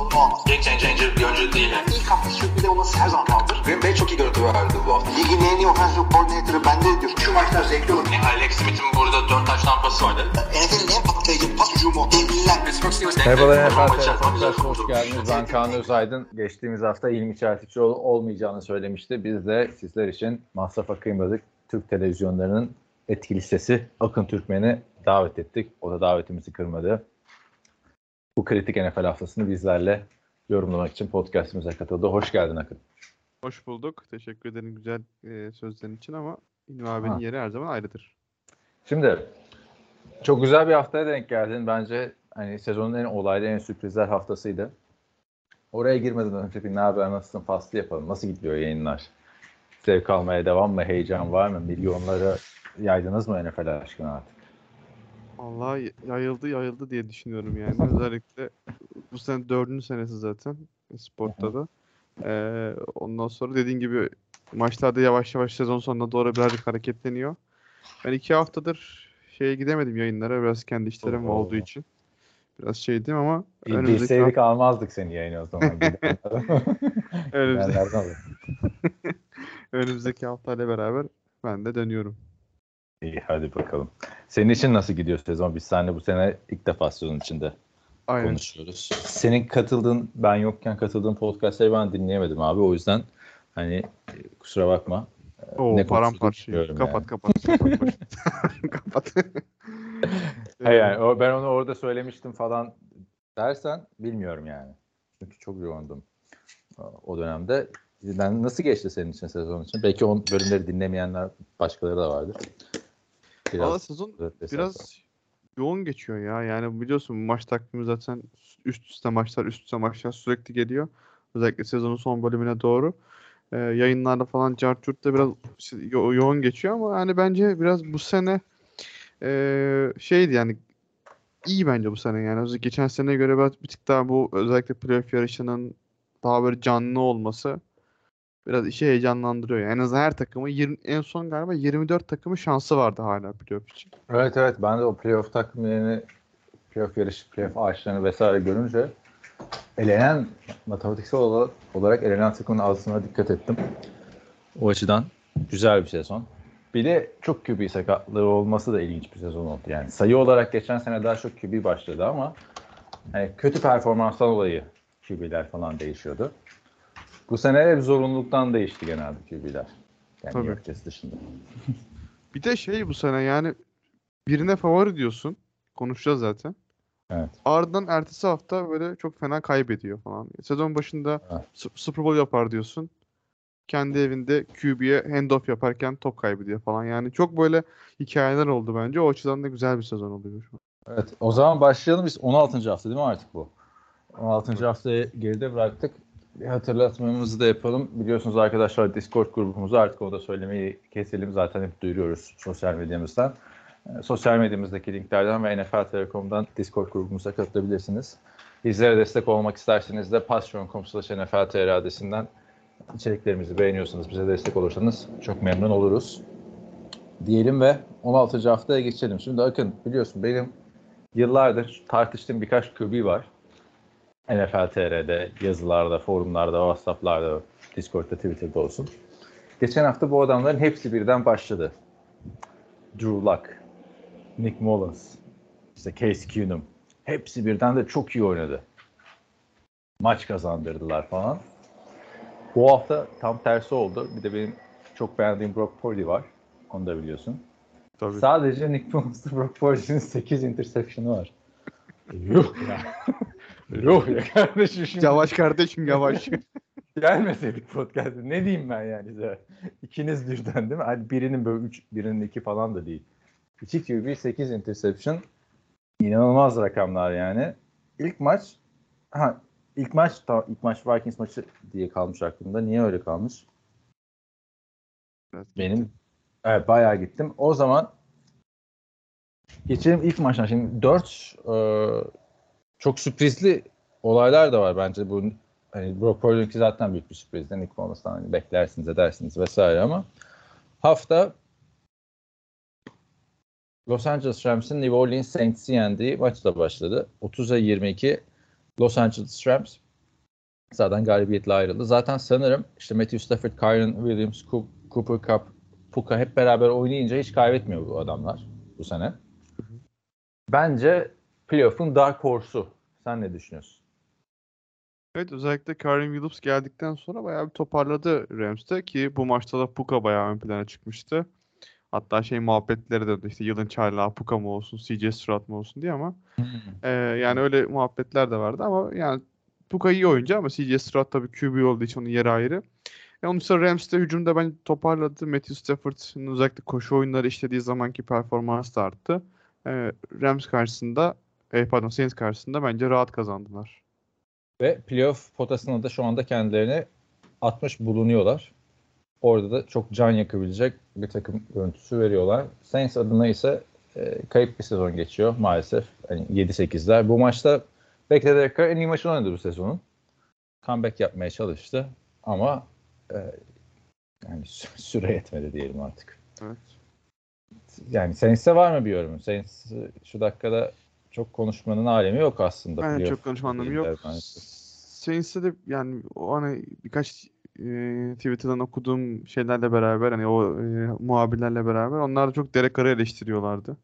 sorunu olmaz. Game changer bir oyuncu değil. Yani. İlk hafta sürpriz olması her zaman kaldır. Green Bay çok iyi görüntü verdi bu hafta. Ligin en iyi offensive coordinator'ı bende diyor. Şu maçlar zevkli olur. Yani Alex Smith'in burada 4 taş tampası vardı. NFL'in en patlayıcı pas hücumu. Devliler. Pittsburgh Steelers Merhabalar maçlar- hoş geldiniz. Ben Kaan Özaydın. Geçtiğimiz hafta İlmi Çeltikçioğlu olmayacağını söylemişti. Biz de sizler için masrafa kıymadık. Türk televizyonlarının etkili sesi Akın Türkmen'i davet ettik. O da davetimizi kırmadı. Bu kritik NFL haftasını bizlerle yorumlamak için podcastimize katıldı. Hoş geldin Akın. Hoş bulduk. Teşekkür ederim güzel e, sözlerin için ama İlmi abinin Ha. yeri her zaman ayrıdır. Şimdi çok güzel bir haftaya denk geldin. Bence hani sezonun en olaylı, en sürprizler haftasıydı. Oraya girmeden önce bir ne haber, nasılsın faslı yapalım. Nasıl gidiyor yayınlar? Zevk almaya devam mı? Heyecan var mı? Milyonlara yaydınız mı NFL aşkına artık? Vallahi yayıldı yayıldı diye düşünüyorum yani. Özellikle bu sene dördüncü senesi zaten sportta da. E, ondan sonra dediğin gibi maçlarda yavaş yavaş sezon sonuna doğru birazcık hareketleniyor. Ben iki haftadır şeye gidemedim yayınlara. Biraz kendi işlerim Oo. olduğu için. Biraz şeydim ama önümüzdeki, Bilseydik almazdık seni yayına o zaman. önümüzdeki, önümüzdeki haftayla beraber ben de dönüyorum. İyi hadi bakalım. Senin için nasıl gidiyor sezon? Biz seninle bu sene ilk defa sezon içinde Aynen. konuşuyoruz. Senin katıldığın, ben yokken katıldığın podcastları ben dinleyemedim abi. O yüzden hani kusura bakma. Oo, ne paramparça. Kapat, yani. kapat kapat kapat. Hayır yani o- ben onu orada söylemiştim falan dersen bilmiyorum yani. Çünkü çok yoğundum o dönemde. Ben nasıl geçti senin için sezon için? Belki o bölümleri dinlemeyenler başkaları da vardır. Valla sezon biraz yoğun geçiyor ya. Yani biliyorsun maç takvimi zaten üst üste maçlar üst üste maçlar sürekli geliyor. Özellikle sezonun son bölümüne doğru. Ee, yayınlarda falan Carchurt'ta biraz yo- yoğun geçiyor ama yani bence biraz bu sene ee, şeydi yani iyi bence bu sene yani. Özellikle geçen seneye göre biraz bir tık daha bu özellikle playoff yarışının daha böyle canlı olması biraz işi heyecanlandırıyor. Yani en azından her takımı 20, en son galiba 24 takımı şansı vardı hala playoff için. Evet evet ben de o playoff takımlarını playoff yarışı, playoff ağaçlarını vesaire görünce elenen matematiksel olarak, elenen takımın ağzına dikkat ettim. O açıdan güzel bir sezon. Bir de çok QB sakatlığı olması da ilginç bir sezon oldu. Yani sayı olarak geçen sene daha çok QB başladı ama hani kötü performanstan dolayı QB'ler falan değişiyordu. Bu sene hep zorunluluktan değişti genelde QB'ler. Yani Tabii. New York Jets dışında. Bir de şey bu sene yani birine favori diyorsun. Konuşacağız zaten. Evet. Ardından ertesi hafta böyle çok fena kaybediyor falan. Sezon başında Evet. Su- Super Bowl yapar diyorsun. Kendi evinde QB'ye handoff yaparken top kaybediyor falan. Yani çok böyle hikayeler oldu bence. O açıdan da güzel bir sezon oluyor şu an. Evet. O zaman başlayalım biz 16. hafta değil mi artık bu? 16. haftayı geride bıraktık. Hatırlatmamızı da yapalım. Biliyorsunuz arkadaşlar Discord grubumuzu artık o da söylemeyi keselim. Zaten hep duyuruyoruz sosyal medyamızdan. Ee, sosyal medyamızdaki linklerden ve NFL Telekom'dan Discord grubumuza katılabilirsiniz. Bizlere destek olmak isterseniz de patreon.com nfltr adresinden içeriklerimizi beğeniyorsanız, bize destek olursanız çok memnun oluruz. Diyelim ve 16. haftaya geçelim. Şimdi Akın biliyorsun benim yıllardır tartıştığım birkaç QB var. NFL TR'de, yazılarda, forumlarda, WhatsApp'larda, Discord'da, Twitter'da olsun. Geçen hafta bu adamların hepsi birden başladı. Drew Luck, Nick Mullins, işte Case Keenum. Hepsi birden de çok iyi oynadı. Maç kazandırdılar falan. Bu hafta tam tersi oldu. Bir de benim çok beğendiğim Brock Purdy var. Onu da biliyorsun. Tabii. Sadece Nick Mullins'ta Brock Purdy'nin 8 interception'ı var. Yuh ya. Yuh ya kardeşim şimdi Yavaş kardeşim yavaş. gelmeseydik podcast'e. Ne diyeyim ben yani size? İkiniz birden değil mi? Hani birinin böyle 3, birinin 2 falan da değil. 2 QB, 8 interception. İnanılmaz rakamlar yani. İlk maç ha ilk maç tamam, ilk maç Vikings maçı diye kalmış aklımda. Niye öyle kalmış? Biraz Benim evet, bayağı gittim. O zaman geçelim ilk maçtan. Şimdi 4 çok sürprizli olaylar da var bence bu hani Brock Purdy'ninki zaten büyük bir sürprizdi. Nick Mullins'tan hani beklersiniz edersiniz vesaire ama Hafta Los Angeles Rams'in New Orleans Saints'i yendiği maçla başladı. 30'a 22 Los Angeles Rams zaten galibiyetle ayrıldı. Zaten sanırım işte Matthew Stafford, Kyron Williams, Cooper Cup, Puka hep beraber oynayınca hiç kaybetmiyor bu adamlar bu sene. Bence playoff'un dark horse'u. Sen ne düşünüyorsun? Evet özellikle Karim Williams geldikten sonra bayağı bir toparladı Rams'te ki bu maçta da Puka bayağı ön plana çıkmıştı. Hatta şey muhabbetleri döndü işte yılın çaylağı Puka mı olsun, CJ Stroud mu olsun diye ama e, yani öyle muhabbetler de vardı ama yani Puka iyi oyuncu ama CJ Stroud tabii QB olduğu için onun yeri ayrı. E, onun dışında Rams'te hücumda ben toparladı. Matthew Stafford'ın özellikle koşu oyunları işlediği zamanki performans da arttı. E, Rams karşısında e, pardon Saints karşısında bence rahat kazandılar. Ve playoff potasına da şu anda kendilerini atmış bulunuyorlar. Orada da çok can yakabilecek bir takım görüntüsü veriyorlar. Saints adına ise e, kayıp bir sezon geçiyor maalesef. Yani 7-8'ler. Bu maçta beklediği kadar en iyi maçını oynadı bu sezonun. Comeback yapmaya çalıştı ama e, yani süre yetmedi diyelim artık. Evet. Yani Saints'e var mı bir yorumun? Saints şu dakikada çok konuşmanın alemi yok aslında. Playoff çok konuşma anlamı yok. Saints'te de yani o hani birkaç e, Twitter'dan okuduğum şeylerle beraber hani o e, muhabirlerle beraber onlar da çok Derek Carr'ı eleştiriyorlardı.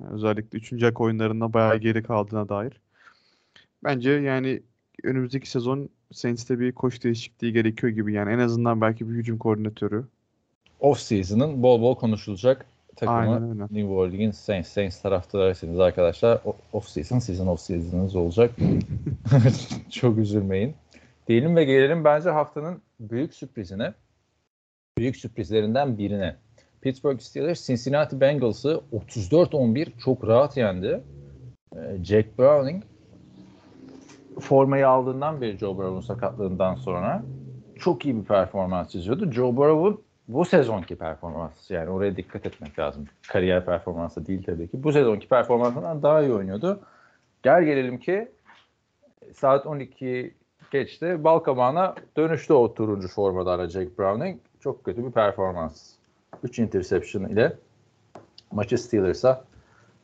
Yani özellikle 3. ak oyunlarında bayağı geri kaldığına dair. Bence yani önümüzdeki sezon Saints'te bir koç değişikliği gerekiyor gibi yani en azından belki bir hücum koordinatörü. Off season'ın bol bol konuşulacak Aynen takımı. New Orleans Saints. Saints taraftarısınız arkadaşlar. Off season, season off season'ınız olacak. Çok üzülmeyin. Diyelim ve gelelim bence haftanın büyük sürprizine. Büyük sürprizlerinden birine. Pittsburgh Steelers Cincinnati Bengals'ı 34-11 çok rahat yendi. Ee, Jack Browning formayı aldığından beri Joe Burrow'un sakatlığından sonra çok iyi bir performans çiziyordu. Joe Burrow'un bu sezonki performansı yani oraya dikkat etmek lazım. Kariyer performansı değil tabii ki. Bu sezonki performansından daha iyi oynuyordu. Gel gelelim ki saat 12 geçti. Balkamağına dönüştü o turuncu formalarla Jack Browning. Çok kötü bir performans. 3 interception ile maçı Steelers'a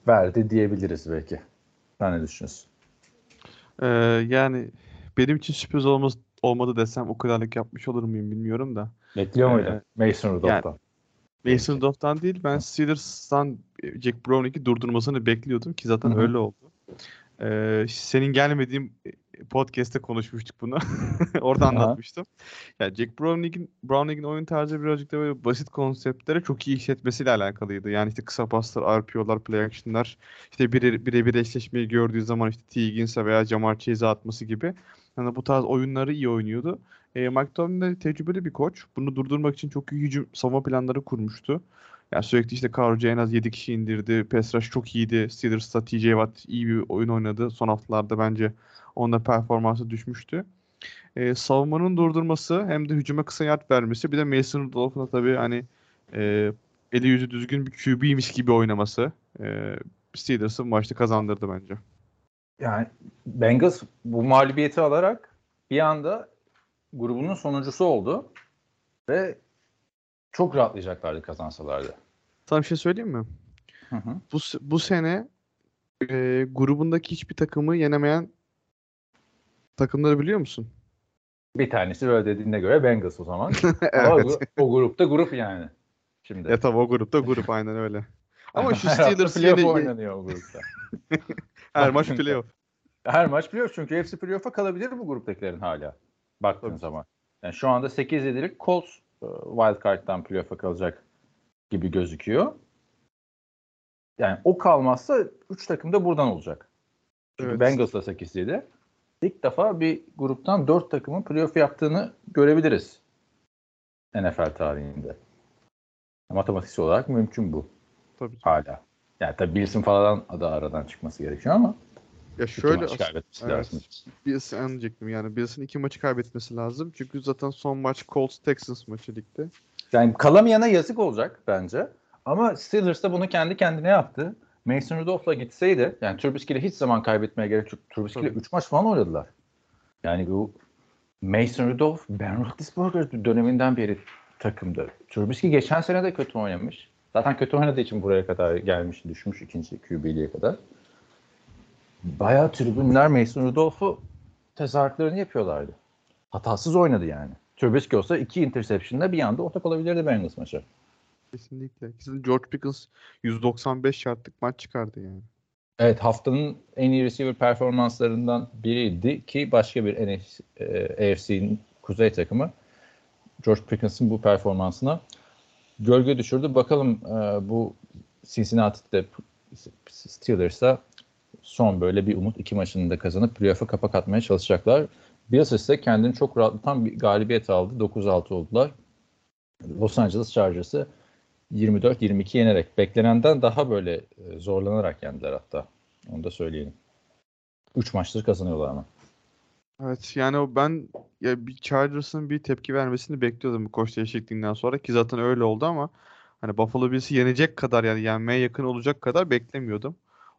verdi diyebiliriz belki. Sen ne düşünüyorsun? Ee, yani benim için sürpriz olmaz, olmadı desem o kadarlık yapmış olur muyum bilmiyorum da. Bekliyor muydun Ee, Mason Rudolph'tan? Mason Rudolph'tan değil ben Steelers'tan Jack Browning'i durdurmasını bekliyordum ki zaten Hı hı. öyle oldu. Ee, senin gelmediğin podcast'te konuşmuştuk bunu. Orada anlatmıştım. Ya Jack Browning'in Browning'in oyun tarzı birazcık da böyle basit konseptlere çok iyi işletmesiyle alakalıydı. Yani işte kısa paslar, RPO'lar, play action'lar, işte bire, birebir eşleşmeyi gördüğü zaman işte T. Higgins'e veya Jamar Chase'e atması gibi. Yani bu tarz oyunları iyi oynuyordu. E, de tecrübeli bir koç. Bunu durdurmak için çok iyi hücum savunma planları kurmuştu. Yani sürekli işte Carroll'ca en az 7 kişi indirdi. Rush çok iyiydi. Steelers'ta TJ Watt iyi bir oyun oynadı. Son haftalarda bence onda performansı düşmüştü. E, savunmanın durdurması hem de hücuma kısa yard vermesi bir de Mason Rudolph'un da tabii hani e, eli yüzü düzgün bir QB'ymiş gibi oynaması e, Steelers'ı maçta kazandırdı bence. Yani Bengals bu mağlubiyeti alarak bir anda grubunun sonuncusu oldu ve çok rahatlayacaklardı kazansalardı. Sana bir şey söyleyeyim mi? Hı hı. Bu, bu sene e, grubundaki hiçbir takımı yenemeyen takımları biliyor musun? Bir tanesi böyle dediğine göre Bengals o zaman. Ama evet. o, o grupta grup yani. Şimdi. Ya tabii o grupta grup aynen öyle. Ama şu Steelers playoff yeni- oynanıyor o grupta. her maç playoff. Her maç playoff çünkü hepsi playoff'a kalabilir bu gruptakilerin hala. Baktığın Tabii. zaman. Yani şu anda 8-7'lik Colts e, wildcard'dan playoff'a kalacak gibi gözüküyor. Yani o kalmazsa 3 takım da buradan olacak. Çünkü Evet. Bengals'la 8-7. İlk defa bir gruptan 4 takımın playoff yaptığını görebiliriz. NFL tarihinde. Matematiksel olarak mümkün bu Tabii. hala. Yani tabii Bills'in falan da aradan çıkması gerekiyor ama Ya iki şöyle maç kaybetmesi Evet. lazım. Bills'i anlayacaktım yani. Bills'in iki maçı kaybetmesi lazım. Çünkü zaten son maç Colts Texans maçı ligde. Yani kalamayana yazık olacak bence. Ama Steelers de bunu kendi kendine yaptı. Mason Rudolph'la gitseydi, yani Trubisky ile hiç zaman kaybetmeye gerek yok. Trubisky ile Tabii. 3 maç falan oynadılar. Yani bu Mason Rudolph, Ben Roethlisberger döneminden beri takımdı. Trubisky geçen sene de kötü oynamış. Zaten kötü oynadığı için buraya kadar gelmiş, düşmüş ikinci QB'liğe kadar. Bayağı tribünler Mason Rudolph'u tezahüratlarını yapıyorlardı. Hatasız oynadı yani. Trubisky olsa iki interception'da bir anda ortak olabilirdi Bengals maçı. Kesinlikle. Kesin George Pickens 195 yardlık maç çıkardı yani. Evet haftanın en iyi receiver performanslarından biriydi ki başka bir NFC, e, AFC'nin kuzey takımı George Pickens'ın bu performansına gölge düşürdü. Bakalım e, bu Cincinnati'de Steelers'a son böyle bir umut iki maçını da kazanıp playoff'a kapak atmaya çalışacaklar. Bills ise kendini çok rahatlatan bir galibiyet aldı. 9-6 oldular. Los Angeles Chargers'ı 24-22 yenerek beklenenden daha böyle e, zorlanarak yendiler hatta. Onu da söyleyelim. 3 maçtır kazanıyorlar ama. Evet yani ben ya bir Chargers'ın bir tepki vermesini bekliyordum bu koç değişikliğinden sonra ki zaten öyle oldu ama hani Buffalo Bills'i yenecek kadar yani yenmeye yakın olacak kadar beklemiyordum.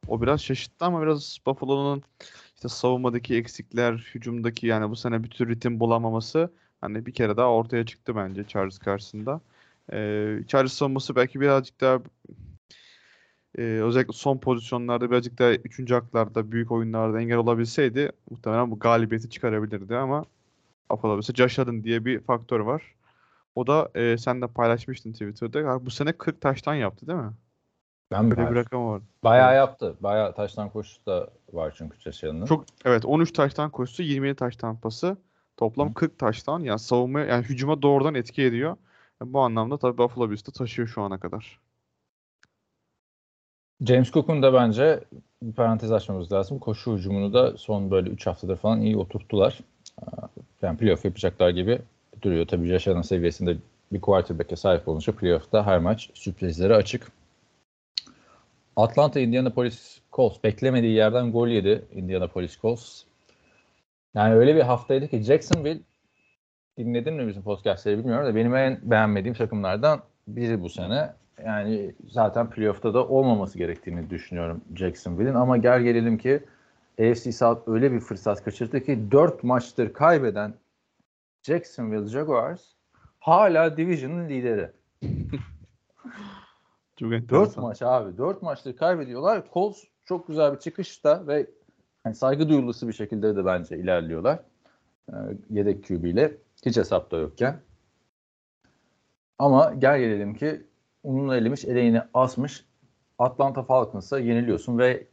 O biraz şaşırttı ama biraz Buffalo'nun işte savunmadaki eksikler, hücumdaki yani bu sene bir tür ritim bulamaması hani bir kere daha ortaya çıktı bence Chargers karşısında. Ee, Chargers savunması belki birazcık daha e, özellikle son pozisyonlarda birazcık daha üçüncü haklarda büyük oyunlarda engel olabilseydi muhtemelen bu galibiyeti çıkarabilirdi ama Bills'e Josh Allen diye bir faktör var. O da e, sen de paylaşmıştın Twitter'da. Bu sene 40 taştan yaptı değil mi? Ben Böyle bir bayağı, yaptı. Bayağı taştan koşusu da var çünkü Çeşyan'ın. Çok evet 13 taştan koşusu 27 taştan pası. Toplam Hı. 40 taştan yani savunma yani hücuma doğrudan etki ediyor. Yani bu anlamda tabii Buffalo Bills de taşıyor şu ana kadar. James Cook'un da bence bir parantez açmamız lazım. Koşu hücumunu da son böyle 3 haftadır falan iyi oturttular. Yani playoff yapacaklar gibi duruyor. Tabii Josh Allen seviyesinde bir quarterback'e sahip olunca playoff'ta her maç sürprizlere açık. Atlanta Indianapolis Colts beklemediği yerden gol yedi Indianapolis Colts. Yani öyle bir haftaydı ki Jacksonville dinledin mi bizim podcastleri bilmiyorum da benim en beğenmediğim takımlardan biri bu sene. Yani zaten playoff'ta da olmaması gerektiğini düşünüyorum Jacksonville'in ama gel gelelim ki AFC South öyle bir fırsat kaçırdı ki 4 maçtır kaybeden Jacksonville Jaguars hala division'ın lideri. Çok 4 enteresan. maç abi. 4 maçtır kaybediyorlar. Colts çok güzel bir çıkışta ve yani saygı duyulusu bir şekilde de bence ilerliyorlar. Ee, yedek QB ile hiç hesapta yokken. Ama gel gelelim ki ununu elemiş, eleğini asmış Atlanta Falcons'a yeniliyorsun ve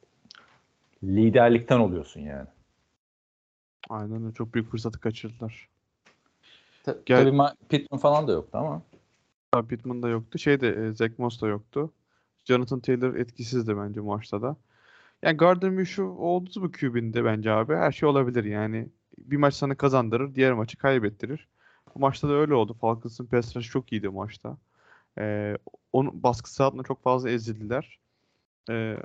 liderlikten oluyorsun yani. Aynen öyle. Çok büyük fırsatı kaçırdılar. Ta- Gel- Tabii Ma- Pittman falan da yoktu ama. Pittman da yoktu. Şey de e, Zach Moss da yoktu. Jonathan Taylor etkisizdi bence maçta da. Yani Gardner Minshew oldu bu QB'nde bence abi. Her şey olabilir yani. Bir maç sana kazandırır, diğer maçı kaybettirir. Bu maçta da öyle oldu. Falcons'ın pass rush çok iyiydi maçta. Ee, onun baskısı altında çok fazla ezildiler. Ee,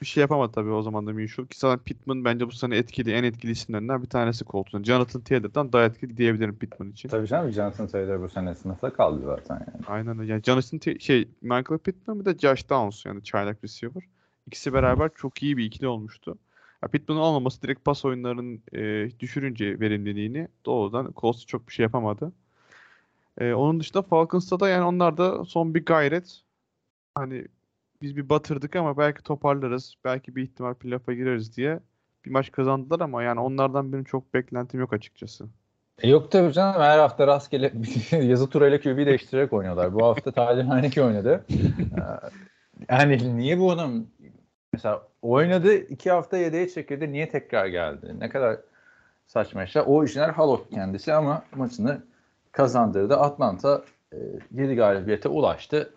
bir şey yapamadı tabii o zaman da Minshew. Ki zaten Pittman bence bu sene etkili, en etkili isimlerinden bir tanesi Colts'un. Jonathan Taylor'dan daha etkili diyebilirim Pittman için. Tabii canım Jonathan Taylor bu sene sınıfta kaldı zaten yani. Aynen öyle. Yani Jonathan Te- şey Michael Pittman bir de Josh Downs yani çaylak receiver. İkisi beraber çok iyi bir ikili olmuştu. Ya Pittman'ın olmaması direkt pas oyunlarının e, düşürünce verimliliğini doğrudan Colts çok bir şey yapamadı. E, onun dışında Falcons'ta da yani onlar da son bir gayret. Hani biz bir batırdık ama belki toparlarız. Belki bir ihtimal playoff'a gireriz diye bir maç kazandılar ama yani onlardan benim çok beklentim yok açıkçası. E yok tabii canım her hafta rastgele yazı turayla QB değiştirerek oynuyorlar. Bu hafta Tyler Heineke oynadı. Ee, yani niye bu adam mesela oynadı iki hafta yedeğe çekildi niye tekrar geldi? Ne kadar saçma işler. O işler Halok kendisi ama maçını kazandırdı. Atlanta e, 7 galibiyete ulaştı.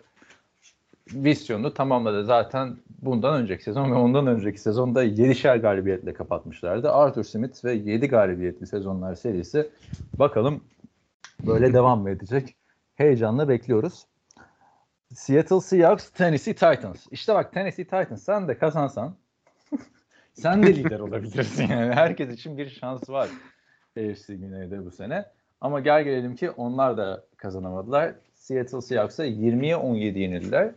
Vizyonu tamamladı. Zaten bundan önceki sezon ve ondan önceki sezonda 7'şer galibiyetle kapatmışlardı. Arthur Smith ve 7 galibiyetli sezonlar serisi bakalım böyle devam mı edecek? Heyecanla bekliyoruz. Seattle Seahawks, Tennessee Titans. İşte bak Tennessee Titans sen de kazansan sen de lider olabilirsin yani. Herkes için bir şans var AFC Güney'de bu sene. Ama gel gelelim ki onlar da kazanamadılar. Seattle Seahawks'a 20'ye 17 yenildiler.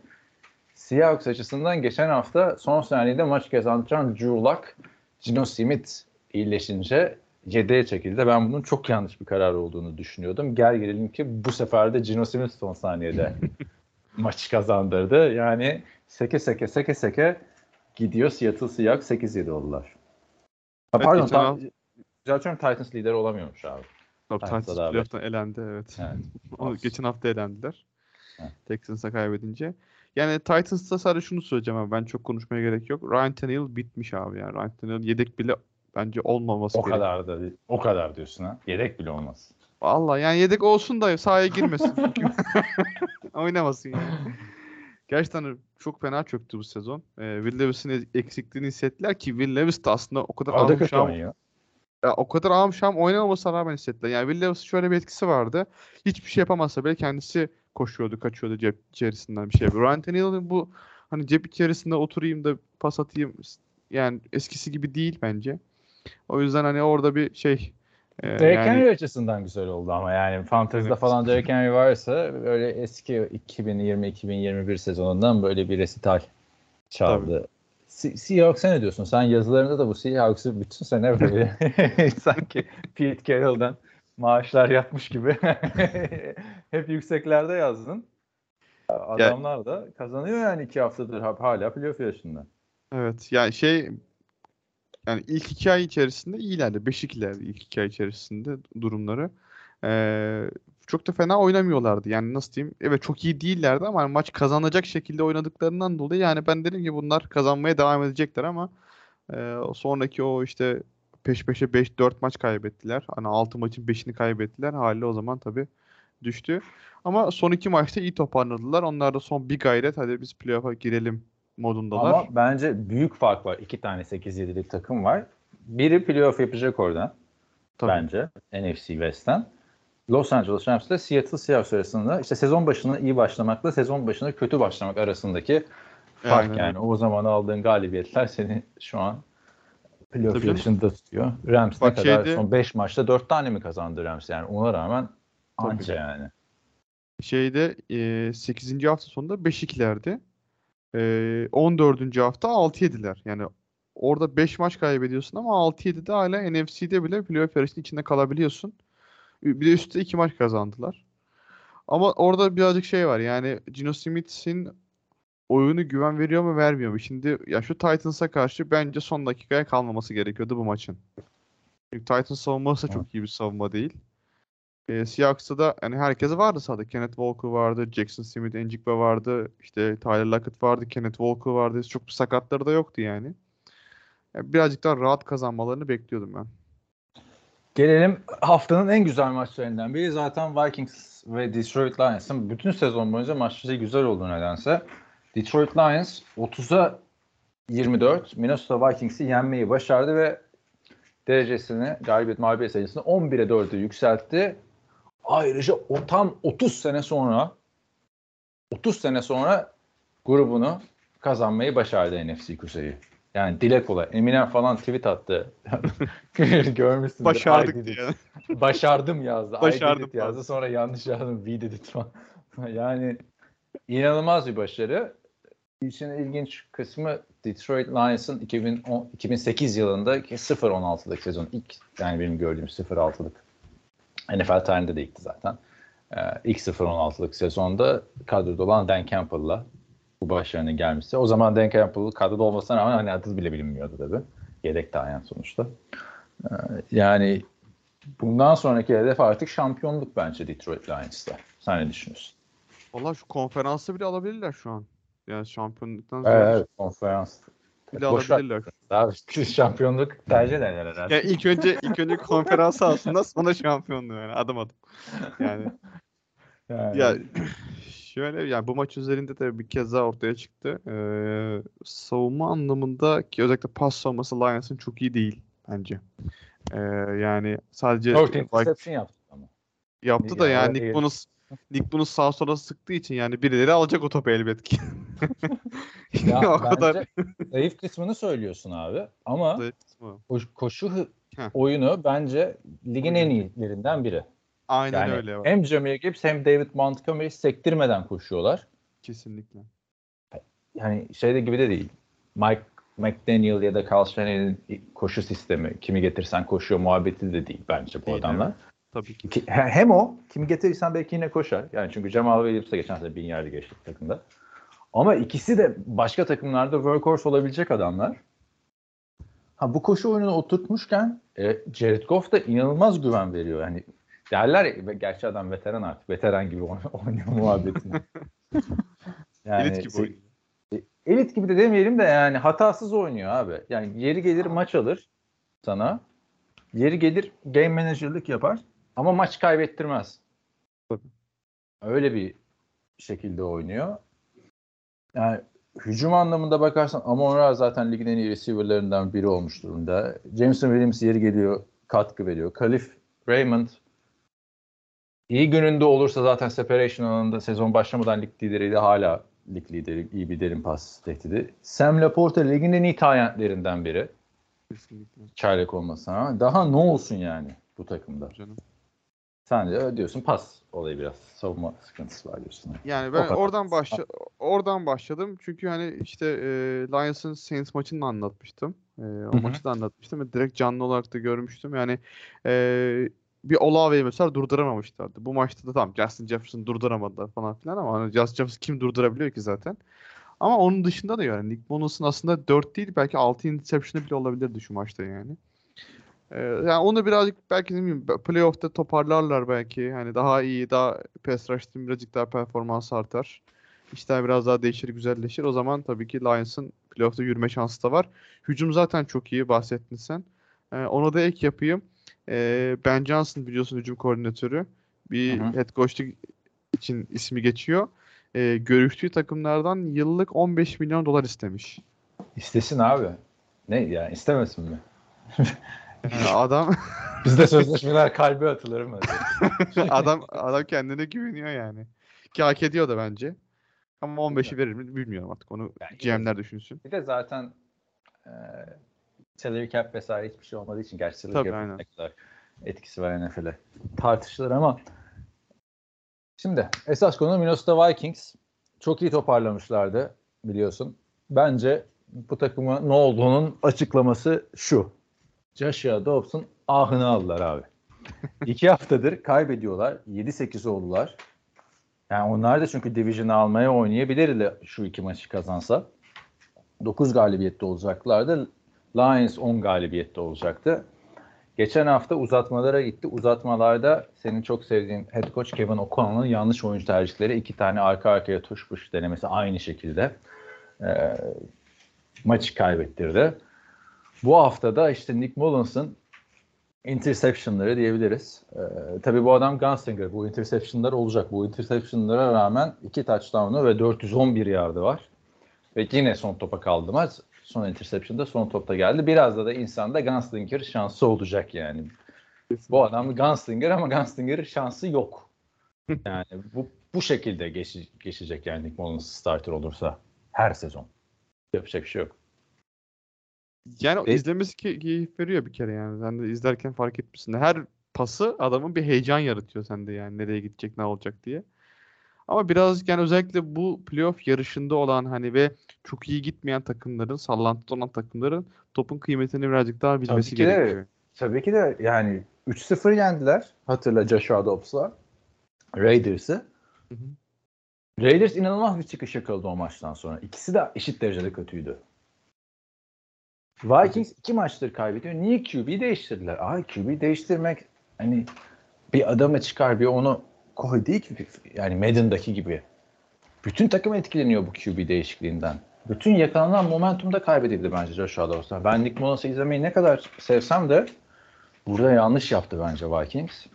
Seahawks açısından geçen hafta son saniyede maç kazandıran Drew Luck, Gino Smith iyileşince 7'ye çekildi. Ben bunun çok yanlış bir karar olduğunu düşünüyordum. Gel gelelim ki bu sefer de Gino Simmons son saniyede maçı kazandırdı. Yani seke seke seke seke gidiyor Seattle Seahawks 8-7 oldular. Ha, Evet, pardon, geçen ta- hafta- düzeltiyorum Titans lideri olamıyormuş abi. Tabii Titans playoff'tan elendi evet. Evet. Geçen hafta elendiler. Evet. Texans'a kaybedince. Yani Titans'ta sadece şunu söyleyeceğim abi. Ben çok konuşmaya gerek yok. Ryan Tannehill bitmiş abi yani. Ryan Tannehill yedek bile bence olmaması O gerekiyor. kadar da. O kadar diyorsun ha. Yedek bile olmaz. Vallahi yani yedek olsun da sahaya girmesin. Oynamasın yani. Gerçekten çok fena çöktü bu sezon. Ee, Will Levis'in eksikliğini hissettiler ki Will Levis de aslında o kadar O da ahım kötü şahım- oynuyor. ya o kadar ağam şam oynamamasına rağmen hissettiler. Yani Will Levis'in şöyle bir etkisi vardı. Hiçbir şey yapamazsa bile kendisi koşuyordu, kaçıyordu cep içerisinden bir şey. Ryan Tannehill'in bu hani cep içerisinde oturayım da pas atayım yani eskisi gibi değil bence. O yüzden hani orada bir şey e, Derrick yani Henry açısından güzel oldu ama yani Fantasy'de Evet. falan Derrick Henry varsa böyle eski 2020-2021 sezonundan böyle bir resital çaldı. Se- Seahawks'a ne diyorsun? Sen yazılarında da bu Seahawks'ı bütün sene böyle sanki Pete Carroll'dan maaşlar yatmış gibi hep yükseklerde yazdın. Adamlar da kazanıyor yani iki haftadır hala playoff yarışında. Evet yani şey yani ilk iki ay içerisinde iyilerdi. 5-2'lerdi ilk iki ay içerisinde durumları. Ee, çok da fena oynamıyorlardı. Yani nasıl diyeyim? Evet çok iyi değillerdi ama hani maç kazanacak şekilde oynadıklarından dolayı yani ben dedim ki bunlar kazanmaya devam edecekler ama e, sonraki o işte peş peşe 5-4 maç kaybettiler. Hani 6 maçın 5'ini kaybettiler. Hali o zaman tabii düştü. Ama son iki maçta iyi toparladılar. Onlar da son bir gayret hadi biz playoff'a girelim modundalar. Ama bence büyük fark var. İki tane 8-7'lik takım var. Biri playoff yapacak oradan. Tabii. bence NFC West'ten. Los Angeles Rams ile Seattle Seahawks arasında işte sezon başına iyi başlamakla sezon başına kötü başlamak arasındaki fark Aynen yani. O zaman aldığın galibiyetler seni şu an playoff yarışında tutuyor. Rams ne Bak kadar şeyde- son 5 maçta 4 tane mi kazandı Rams yani ona rağmen Tabii. anca yani. şeyde e, 8. hafta sonunda 5-2'lerdi. E, 14. hafta 6-7'ler. Yani orada 5 maç kaybediyorsun ama 6-7'de hala NFC'de bile playoff yarışının içinde kalabiliyorsun. Bir de üstte 2 maç kazandılar. Ama orada birazcık şey var. Yani Gino Smith'in oyunu güven veriyor mu vermiyor mu? Şimdi ya şu Titans'a karşı bence son dakikaya kalmaması gerekiyordu bu maçın. Çünkü Titans savunması da çok iyi bir savunma değil. E, Seahawks'ta da yani herkes vardı sahada. Kenneth Walker vardı, Jackson Smith, Njigba vardı, işte Tyler Lockett vardı, Kenneth Walker vardı. Çok bir sakatları da yoktu yani. Yani birazcık daha rahat kazanmalarını bekliyordum ben. Gelelim haftanın en güzel maçlarından biri zaten Vikings ve Detroit Lions'ın bütün sezon boyunca maçları güzel oldu nedense. Detroit Lions 30'a 24 Minnesota Vikings'i yenmeyi başardı ve derecesini galibiyet mağlubiyet sayısını 11'e 4'e yükseltti. Ayrıca o tam 30 sene sonra 30 sene sonra grubunu kazanmayı başardı NFC Kuzey'i. Yani dile kolay. Eminem falan tweet attı. Görmüşsündür. I Başardık diye. Başardım yazdı. Başardım yazdı. Sonra yanlış yazdım. We did it falan. yani inanılmaz bir başarı. İşin ilginç kısmı Detroit Lions'ın 2010, 2008 yılında 0-16'lık sezon. ilk yani benim gördüğüm 0-6'lık. NFL tarihinde de ilkti zaten. Ee, ilk 0-16'lık sezonda kadroda olan Dan Campbell'la bu başarının gelmesi. O zaman Dan Campbell kadroda olmasına rağmen hani adı bile bilinmiyordu tabii. Yedek tayin sonuçta. Ee, yani bundan sonraki hedef artık şampiyonluk bence Detroit Lions'ta. Sen ne düşünüyorsun? Valla şu konferansı bile alabilirler şu an. Yani şampiyonluktan Evet, sonra evet konferans. bile Boş alabilirler. Daha şampiyonluk tercih ederler herhalde. Yani ilk önce ilk önce konferansı alsınlar sonra şampiyonluğu yani adım adım. Yani Yani, Ya şöyle yani bu maç üzerinde de bir kez daha ortaya çıktı. Ee, savunma anlamında ki özellikle pas savunması Lions'ın çok iyi değil bence. Ee, yani sadece 4 Vik- interception yaptı ama. yaptı da Ya, yani o Nick. Bonus Nick Bonus sağ sola sıktığı için yani birileri alacak o topu elbet ki. Ya o kadar zayıf kısmını söylüyorsun abi. Ama koş- koşu Heh. oyunu bence ligin en iyilerinden biri. Aynen Yani öyle. hem Jameer Gibbs hem David Montgomery sektirmeden koşuyorlar. Kesinlikle. Yani şeyde gibi de değil. Mike McDaniel ya da Carl Shanahan'in koşu sistemi kimi getirsen koşuyor muhabbeti de değil bence bu Değil, adamlar. Tabii ki. Ki- he- Hem o kimi getirirsen belki yine koşar. Yani çünkü Jamal Williams'a geçen sene bin yardı geçti takımda. Ama ikisi de başka takımlarda workhorse olabilecek adamlar. Ha bu koşu oyununu oturtmuşken e, Jared Goff da inanılmaz güven veriyor. Yani derler ya, ve gerçi adam veteran artık. Veteran gibi oyn- oynuyor muhabbetini. yani Elit gibi oynuyor. elit gibi de demeyelim de yani hatasız oynuyor abi. Yani yeri gelir maç alır sana. Yeri gelir game manager'lık yapar ama maç kaybettirmez. Tabii. Öyle bir şekilde oynuyor. Yani hücum anlamında bakarsan Amon Ra zaten ligin en iyi receiver'larından biri olmuş durumda. Jameson Williams yeri geliyor katkı veriyor. Kalif Raymond iyi gününde olursa zaten separation alanında sezon başlamadan lig lideriydi. Hala lig lideri, iyi bir derin pas tehdidi. Sam Laporta ligin en iyi tayentlerinden biri. Kesinlikle. Çaylak olmasına. Daha ne olsun yani bu takımda? Canım. Sen de diyorsun pas olayı biraz. Savunma sıkıntısı var diyorsun. Yani ben oradan başla oradan başladım. Çünkü hani işte e, Lions'ın Saints maçını anlatmıştım. E, o hı. maçı da anlatmıştım ve direkt canlı olarak da görmüştüm. Yani e, bir Olave'yi mesela durduramamışlardı. Bu maçta da tamam Justin Jefferson durduramadılar falan filan ama hani Justin Jefferson kim durdurabiliyor ki zaten? Ama onun dışında da yani Nick Bonus'un aslında 4 değil belki 6 interception'ı bile olabilirdi şu maçta yani. Ee, yani onu birazcık belki ne bileyim playoff'ta toparlarlar belki. Hani daha iyi, daha pass rush'ın birazcık daha performans artar. İşler biraz daha değişir, güzelleşir. O zaman tabii ki Lions'ın playoff'ta yürüme şansı da var. Hücum zaten çok iyi bahsettin sen. Ee, ona da ek yapayım. Ee, ben Johnson biliyorsun hücum koordinatörü. Bir Hı hı. head coachluk için ismi geçiyor. Ee, görüştüğü takımlardan yıllık 15 milyon dolar istemiş. İstesin abi. Ne yani istemesin mi? Adam Bizde sözleşmeler kalbe atılır mı? adam adam kendine güveniyor yani. Ki hak ediyor da bence. Ama 15'i verir mi bilmiyorum artık. Onu Yani GM'ler düşünsün. Bir de zaten e, salary cap vesaire hiçbir şey olmadığı için gerçi salary cap'in ne kadar etkisi var NFL'e tartışılır ama şimdi esas konu Minnesota Vikings çok iyi toparlamışlardı biliyorsun. Bence bu takıma ne olduğunun açıklaması şu. Joshua Dobbs'un ahını aldılar abi. İki haftadır kaybediyorlar. 7-8 oldular. Yani onlar da çünkü Division'ı almaya oynayabilirdi şu iki maçı kazansa. 9 galibiyette olacaklardı. Lions 10 galibiyette olacaktı. Geçen hafta uzatmalara gitti. Uzatmalarda senin çok sevdiğin head coach Kevin O'Connell'ın yanlış oyuncu tercihleri iki tane arka arkaya tuş push denemesi aynı şekilde e, maçı kaybettirdi. Bu hafta da işte Nick Mullins'ın interceptionları diyebiliriz. Ee, tabii bu adam Gunslinger. Bu interceptionlar olacak. Bu interceptionlara rağmen iki touchdown'u ve 411 yardı var. Ve yine son topa kaldı maç. Son interception'da son topta geldi. Biraz da da insanda Gunslinger şansı olacak yani. Bu adam Gunslinger ama Gunslinger'ın şansı yok. Yani bu bu şekilde geçi- geçecek yani Nick Mullins starter olursa her sezon. Yapacak bir şey yok. Yani o E- izlemesi ki keyif veriyor bir kere yani. Sen de izlerken fark etmişsin. Her pası adamın bir heyecan yaratıyor sende yani. Nereye gidecek, ne olacak diye. Ama birazcık yani özellikle bu playoff yarışında olan hani ve çok iyi gitmeyen takımların, sallantıda olan takımların topun kıymetini birazcık daha bilmesi ki de. gerekiyor. Tabii ki de yani 3-0 yendiler. Hatırla Joshua Dobbs'la. Raiders'ı. Raiders inanılmaz bir çıkış yakaladı o maçtan sonra. İkisi de eşit derecede kötüydü. Vikings iki maçtır kaybediyor. Niye QB değiştirdiler? Ay QB değiştirmek hani bir adamı çıkar bir onu koy değil ki. Yani Madden'daki gibi. Bütün takım etkileniyor bu QB değişikliğinden. Bütün yakalanan momentum da kaybedildi bence Joshua Dobbs'tan. Ben Nick Mullens'ı izlemeyi ne kadar sevsem de burada yanlış yaptı bence Vikings.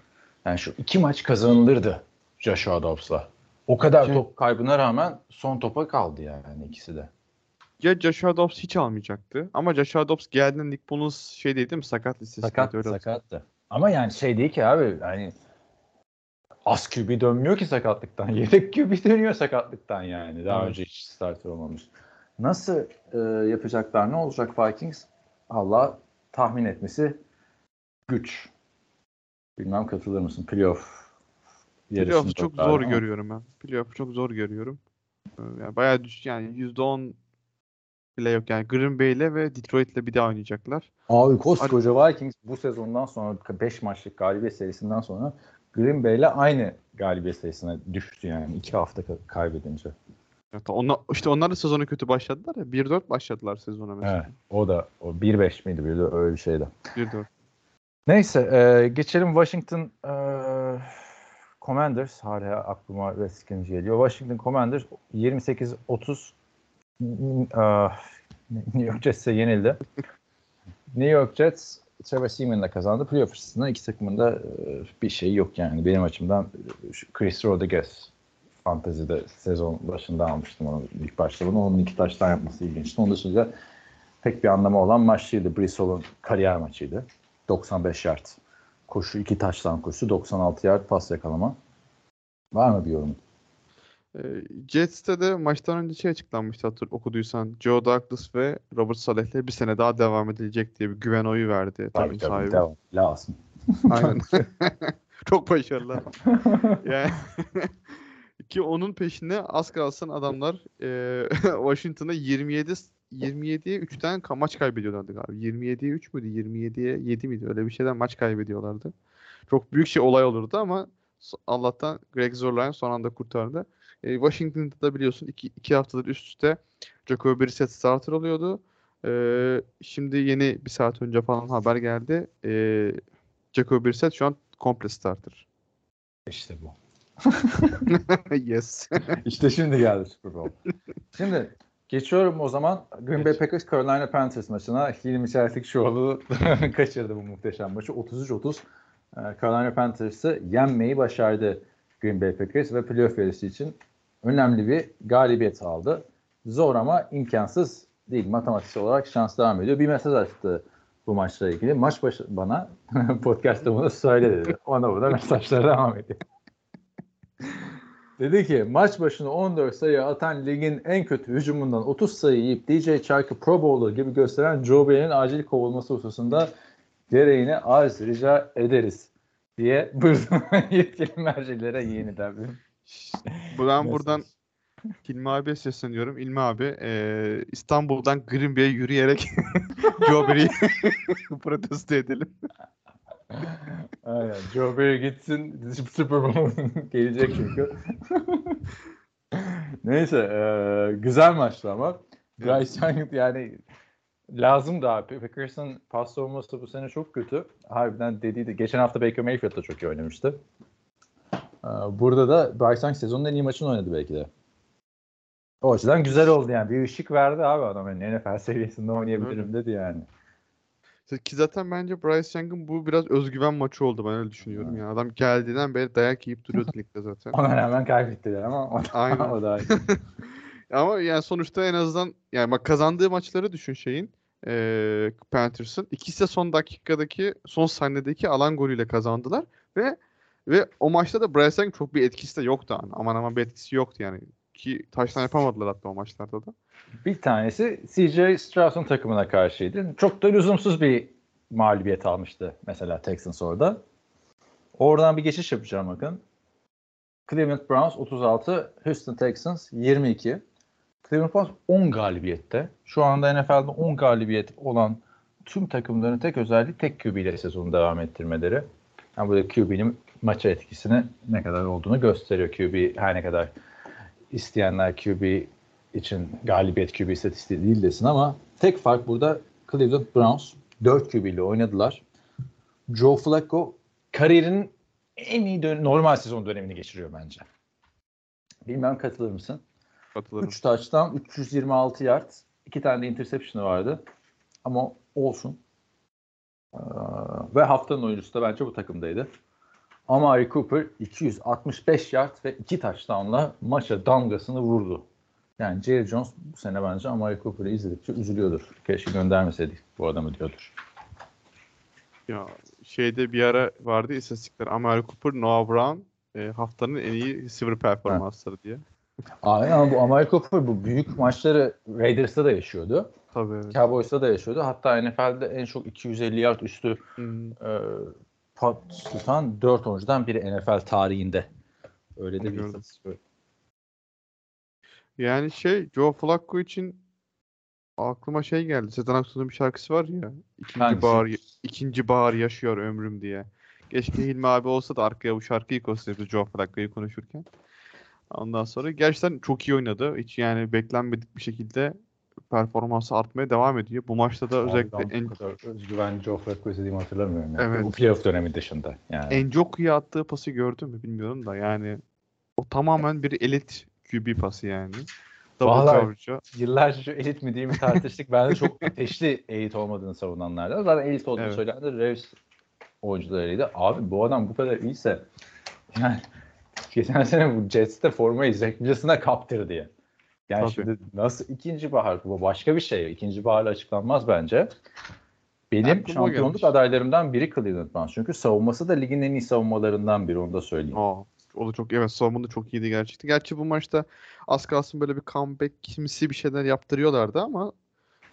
Yani şu iki maç kazanılırdı Joshua Dobbs'la. O kadar top kaybına rağmen son topa kaldı yani ikisi de. Ya Joshua Dobbs hiç almayacaktı. Ama Joshua Dobbs geldiğinde Nick Mullins şey değil mi? Sakat listesinde. Sakat, öyle sakattı. Ama yani şey değil ki abi hani az QB dönmüyor ki sakatlıktan. Yedek QB dönüyor sakatlıktan yani. Daha Evet. önce hiç starter olmamış. Nasıl e, yapacaklar? Ne olacak Vikings? Allah tahmin etmesi güç. Bilmem katılır mısın? Playoff. Playoff'u çok zor ama görüyorum ben. Playoff'u çok zor görüyorum. Ee, Yani bayağı düş yani %10 bile yok. Yani Green Bay'le ve Detroit'le bir daha oynayacaklar. Abi koskoca Vikings bu sezondan sonra 5 maçlık galibiyet serisinden sonra Green Bay'le aynı galibiyet sayısına düştü yani 2 hafta ka- kaybedince. Evet, onlar, işte onlar da sezona kötü başladılar ya. 1-4 başladılar sezona mesela. Evet. O da o 1-5 miydi bir de öyle bir şeydi. 1-4. Neyse e, geçelim Washington e, Commanders hala aklıma Redskins geliyor. Washington Commanders 28-30 e, New York Jets'e yenildi. New York Jets Trevor Seaman'la kazandı. Playoff açısından iki takımın da e, bir şey yok yani. Benim açımdan Chris Rodriguez fantezide sezon başında almıştım onu ilk başta. Bunu onun iki taştan yapması ilginçti. Onun dışında pek bir anlamı olan maç değildi. Brissell'ın kariyer maçıydı. 95 yard koşu, iki taştan koşu, 96 yard pas yakalama. Var mı bir yorum? Ee, Jets'te de maçtan önce şey açıklanmıştı hatır okuduysan. Joe Douglas ve Robert Saleh'le bir sene daha devam edilecek diye bir güven oyu verdi takım sahibi. devam. Lazım. Aynen. Çok başarılı. yani ki onun peşine az kalsın adamlar e, Washington'a 27 27'ye 3'ten ka- maç kaybediyorlardı galiba. 27'ye 3 müydü? 27'ye 7 miydi? Öyle bir şeyden maç kaybediyorlardı. Çok büyük şey olay olurdu ama Allah'tan Greg Zuerlein son anda kurtardı. E, Washington'da da biliyorsun 2 iki haftadır üst üste Jacoby Brissett starter oluyordu. E, şimdi yeni bir saat önce falan haber geldi. E, Jacoby Brissett şu an komple starter. İşte bu. yes. İşte şimdi geldi Super Bowl. Şimdi geçiyorum o zaman Green Bay. Packers Carolina Panthers maçına. Hilmi Çeltik Şoğlu kaçırdı bu muhteşem maçı. 33-30 e, Carolina Panthers'ı yenmeyi başardı Green Bay Packers ve playoff yarışı için önemli bir galibiyet aldı. Zor ama imkansız değil. Matematiksel olarak şans devam ediyor. Bir mesaj açtı bu maçla ilgili. Maç başı bana podcast'ta bunu söyle dedi. Ona bu da mesajlar devam ediyor. Dedi ki maç başına 14 sayı atan ligin en kötü hücumundan 30 sayı yiyip DJ Chark'ı Pro Bowler gibi gösteren Joe Barry'nin acil kovulması hususunda gereğini arz rica ederiz diye buradan yetkili mercilere yeniden bir Ben buradan Hilmi abiye sesleniyorum. İlmi abi eee, İstanbul'dan Green Bay'e yürüyerek Joe Barry'i protesto edelim. Aynen. Joe Barry gitsin Super Bowl gelecek çünkü. Neyse e, güzel maçtı ama. Bryce Young yani lazım da abi. Packers'ın pas savunması bu sene çok kötü. Harbiden dediydi. Geçen hafta Baker Mayfield da çok iyi oynamıştı. E, burada da Bryce Young sezonun en iyi maçını oynadı belki de. O açıdan güzel oldu yani. Bir ışık verdi abi adam. Yani NFL seviyesinde oynayabilirim dedi yani. Ki zaten bence Bryce Young'ın bu biraz özgüven maçı oldu ben öyle düşünüyorum. Yani adam geldiğinden beri dayak yiyip duruyordu ligde zaten. Ona rağmen kaybettiler ama o, Aynen. o da Ama yani sonuçta en azından yani bak kazandığı maçları düşün şeyin eee Panthers'ın. İkisi de son dakikadaki son saniyedeki alan golüyle kazandılar ve ve o maçta da Bryce çok bir etkisi de yoktu. Yani. Aman aman bir etkisi yoktu yani. Ki taştan yapamadılar hatta o maçlarda da. Bir tanesi CJ Stroud'un takımına karşıydı. Çok da lüzumsuz bir mağlubiyet almıştı mesela Texans orada. Oradan bir geçiş yapacağım bakın. Cleveland Browns 36, Houston Texans 22. Cleveland Browns 10 galibiyette. Şu anda NFL'de 10 galibiyet olan tüm takımların tek özelliği tek QB ile sezonu devam ettirmeleri. Yani burada QB'nin maça etkisini ne kadar olduğunu gösteriyor. QB her ne kadar isteyenler QB için galibiyet QB istatistiği değil desin ama tek fark burada Cleveland Browns 4 QB ile oynadılar. Joe Flacco kariyerinin en iyi dön- normal sezon dönemini geçiriyor bence. Bilmem katılır mısın? Katılırım. 3 taçtan 326 yard. 2 tane de interception'ı vardı. Ama olsun. Ee, ve haftanın oyuncusu da bence bu takımdaydı. Amari Cooper 265 yard ve 2 touchdown'la maça damgasını vurdu. Yani Jerry Jones bu sene bence Amari Cooper'ı izledikçe üzülüyordur. Keşke göndermeseydik bu adamı diyordur. Ya şeyde bir ara vardı istatistikler. Amari Cooper, Noah Brown e, haftanın en iyi receiver performansları diye. Aynen ama bu Amari Cooper bu büyük maçları Raiders'ta da yaşıyordu. Tabii. evet. Cowboys'ta da yaşıyordu. Hatta NFL'de en çok 250 yard üstü Hmm. e, pas tutan 4 oyuncudan biri NFL tarihinde. Öyle de bir istatistik. Yani şey Joe Flacco için Aklıma şey geldi. Sezen Aksu'nun bir şarkısı var ya. İkinci Hangisi? bahar, ikinci bahar yaşıyor ömrüm diye. Keşke Hilmi abi olsa da arkaya bu şarkıyı koysaydı Joe Flacco'yu konuşurken. Ondan sonra gerçekten çok iyi oynadı. Hiç yani beklenmedik bir şekilde performansı artmaya devam ediyor. Bu maçta da özellikle Abi en, kadar özgüvenli Joe Flacco izlediğimi hatırlamıyorum. Yani. Evet. Bu playoff dönemi dışında. Yani. Enjoku'ya attığı pası gördün mü bilmiyorum da yani o tamamen bir elit QB pası yani. Vallahi-. Yıllarca şu elit mi değil mi tartıştık. ben de çok ateşli elit olmadığını savunanlardan. Zaten elit olduğunu Evet. söyleyen de Ravens oyuncularıydı. Abi bu adam bu kadar iyiyse yani geçen sene bu Jets'te formayı Zach Wilson'a kaptırdı ya. Yani Tabii. şimdi nasıl ikinci bahar? Bu başka bir şey. İkinci baharla açıklanmaz bence. Benim Aklıma şampiyonluk gelmiş. adaylarımdan biri Cleveland Browns. Çünkü savunması da ligin en iyi savunmalarından biri onu da söyleyeyim. Aa, o da çok evet savunma da çok iyiydi gerçekten. Gerçi bu maçta az kalsın böyle bir comeback kimsi bir şeyler yaptırıyorlardı ama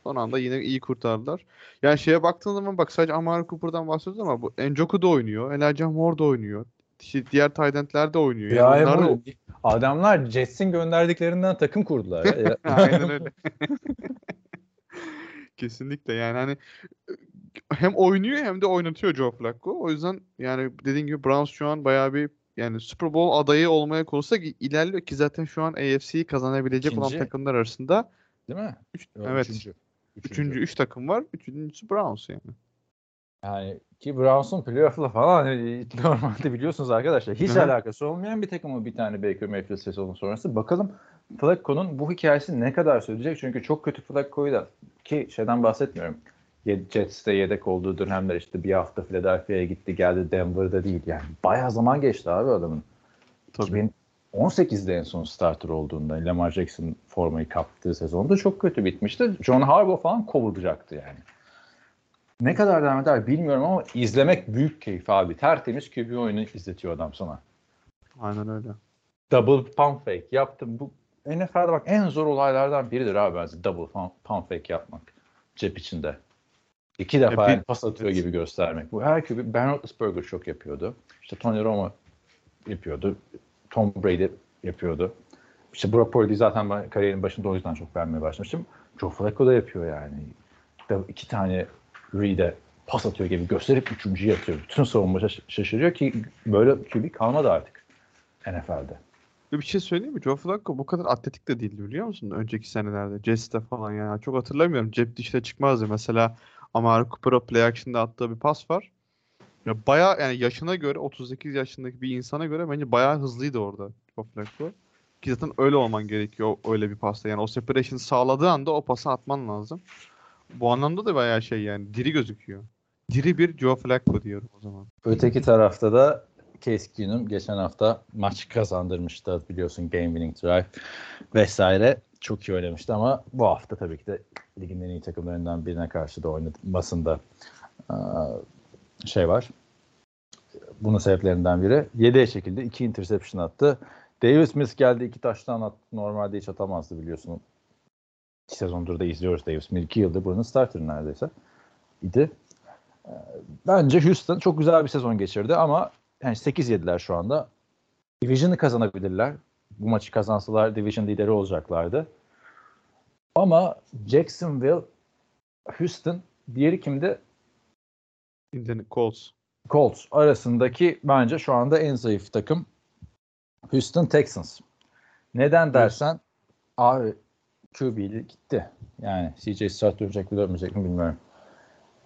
son anda yine iyi kurtardılar. Yani şeye baktığın zaman bak sadece Amari Cooper'dan bahsediyoruz ama bu Njoku da oynuyor. Elijah Moore da oynuyor. İşte diğer tight end'ler de oynuyor. Yani Ya onlar da- bu- adamlar Jets'in gönderdiklerinden takım kurdular. ya. Aynen öyle. Kesinlikle yani hani hem oynuyor hem de oynatıyor Joe Flacco. O yüzden yani dediğim gibi Browns şu an bayağı bir yani Super Bowl adayı olmaya konusunda ilerliyor ki zaten şu an AFC'yi kazanabilecek olan İkinci. takımlar arasında Değil mi? üç, Yok, evet Üçüncü. üçüncü üç takım var. Üçüncüsü Browns yani. Yani ki Browns'un playoff'la falan hani normalde biliyorsunuz arkadaşlar hiç Hı hı. alakası olmayan bir takımı bir tane Baker Mayfield sezonu sonrası. Bakalım Flacco'nun bu hikayesi ne kadar sürecek? Çünkü çok kötü Flacco'yu da ki şeyden bahsetmiyorum. Jets'te yedek olduğu dönemler işte bir hafta Philadelphia'ya gitti geldi Denver'da değil. Yani bayağı zaman geçti abi adamın. Tabii. 2018'de en son starter olduğunda Lamar Jackson formayı kaptığı sezonda çok kötü bitmişti. John Harbaugh falan kovulacaktı yani. Ne kadar devam eder bilmiyorum ama izlemek büyük keyif abi. Tertemiz QB oyunu izletiyor adam sana. Aynen öyle. Double pump fake yaptım. Bu NFL'de bak en zor olaylardan biridir abi bence double pump, fake yapmak. Cep içinde. İki defa bir- yani pas atıyor gibi göstermek. Bu her QB Ben Roethlisberger çok yapıyordu. İşte Tony Romo yapıyordu. Tom Brady yapıyordu. İşte Brock Purdy zaten ben kariyerin başında o yüzden çok beğenmeye başlamıştım. Joe Flacco da yapıyor yani. İki tane read'e pas atıyor gibi gösterip üçüncüyü atıyor. Bütün savunma şaş- şaşırıyor ki böyle QB kalmadı artık NFL'de. Bir şey söyleyeyim mi? Joe Flacco bu kadar atletik de değildi biliyor musun? Önceki senelerde. Jets'te falan yani. Çok hatırlamıyorum. Cep dişte çıkmazdı. Mesela Amari Cooper'a play action'da attığı bir pas var. Ya bayağı yani yaşına göre 38 yaşındaki bir insana göre bence bayağı hızlıydı orada Joe Flacco. Ki zaten öyle olman gerekiyor öyle bir pasta. Yani o separation sağladığı anda o pası atman lazım. Bu anlamda da bayağı şey yani diri gözüküyor. Diri bir Joe Flacco diyorum o zaman. Öteki tarafta da Case Keenum geçen hafta maç kazandırmıştı biliyorsun game winning drive vesaire çok iyi oynamıştı ama bu hafta tabii ki de ligin en iyi takımlarından birine karşı da oynamasında şey var. Bunun sebeplerinden biri 7'ye çekildi. 2 interception attı. Davis Mills geldi. 2 taştan attı. Normalde hiç atamazdı biliyorsun. 2 sezondur da izliyoruz Davis. 2 yıldır buranın starter neredeyse. idi. Eee, Bence Houston çok güzel bir sezon geçirdi ama yani 8 yediler şu anda. Division'ı kazanabilirler. Bu maçı kazansalar division lideri olacaklardı. Ama Jacksonville, Houston, diğeri kimdi? Indiana Colts. Colts arasındaki bence şu anda en zayıf takım Houston Texans. Neden dersen abi QB gitti. Yani CJ Stroud dönecek mi dönmeyecek mi bilmiyorum.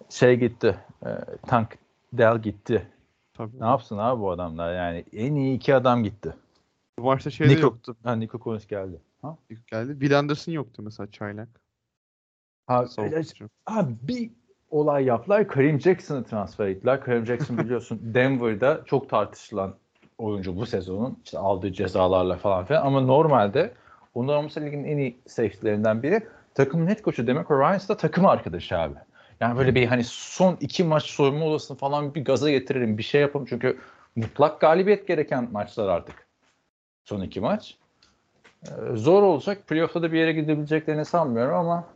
Şey gitti. E, Tank Dell gitti. Tabii. Ne yapsın abi bu adamlar? Yani en iyi iki adam gitti. Bu maçta şey Nico- yoktu. Ha Nico Collins geldi. Ha? Geldi. Bill Anderson yoktu mesela çaylak. Ha, Savunmacı. Abi bir olay yaptılar. Kareem Jackson'ı transfer ettiler. Kareem Jackson biliyorsun Denver'da çok tartışılan oyuncu bu sezonun. İşte aldığı cezalarla falan filan. Ama normalde ondan olmasa ligin en iyi safety'lerinden biri. Takımın head coach'u Demeco Ryans da takım arkadaşı abi. Yani böyle bir hani son iki maç soyunma odasını falan bir gaza getiririm. Bir şey yapalım. Çünkü mutlak galibiyet gereken maçlar artık. Son iki maç. Ee, zor olacak. Playoff'ta da bir yere gidebileceklerini sanmıyorum ama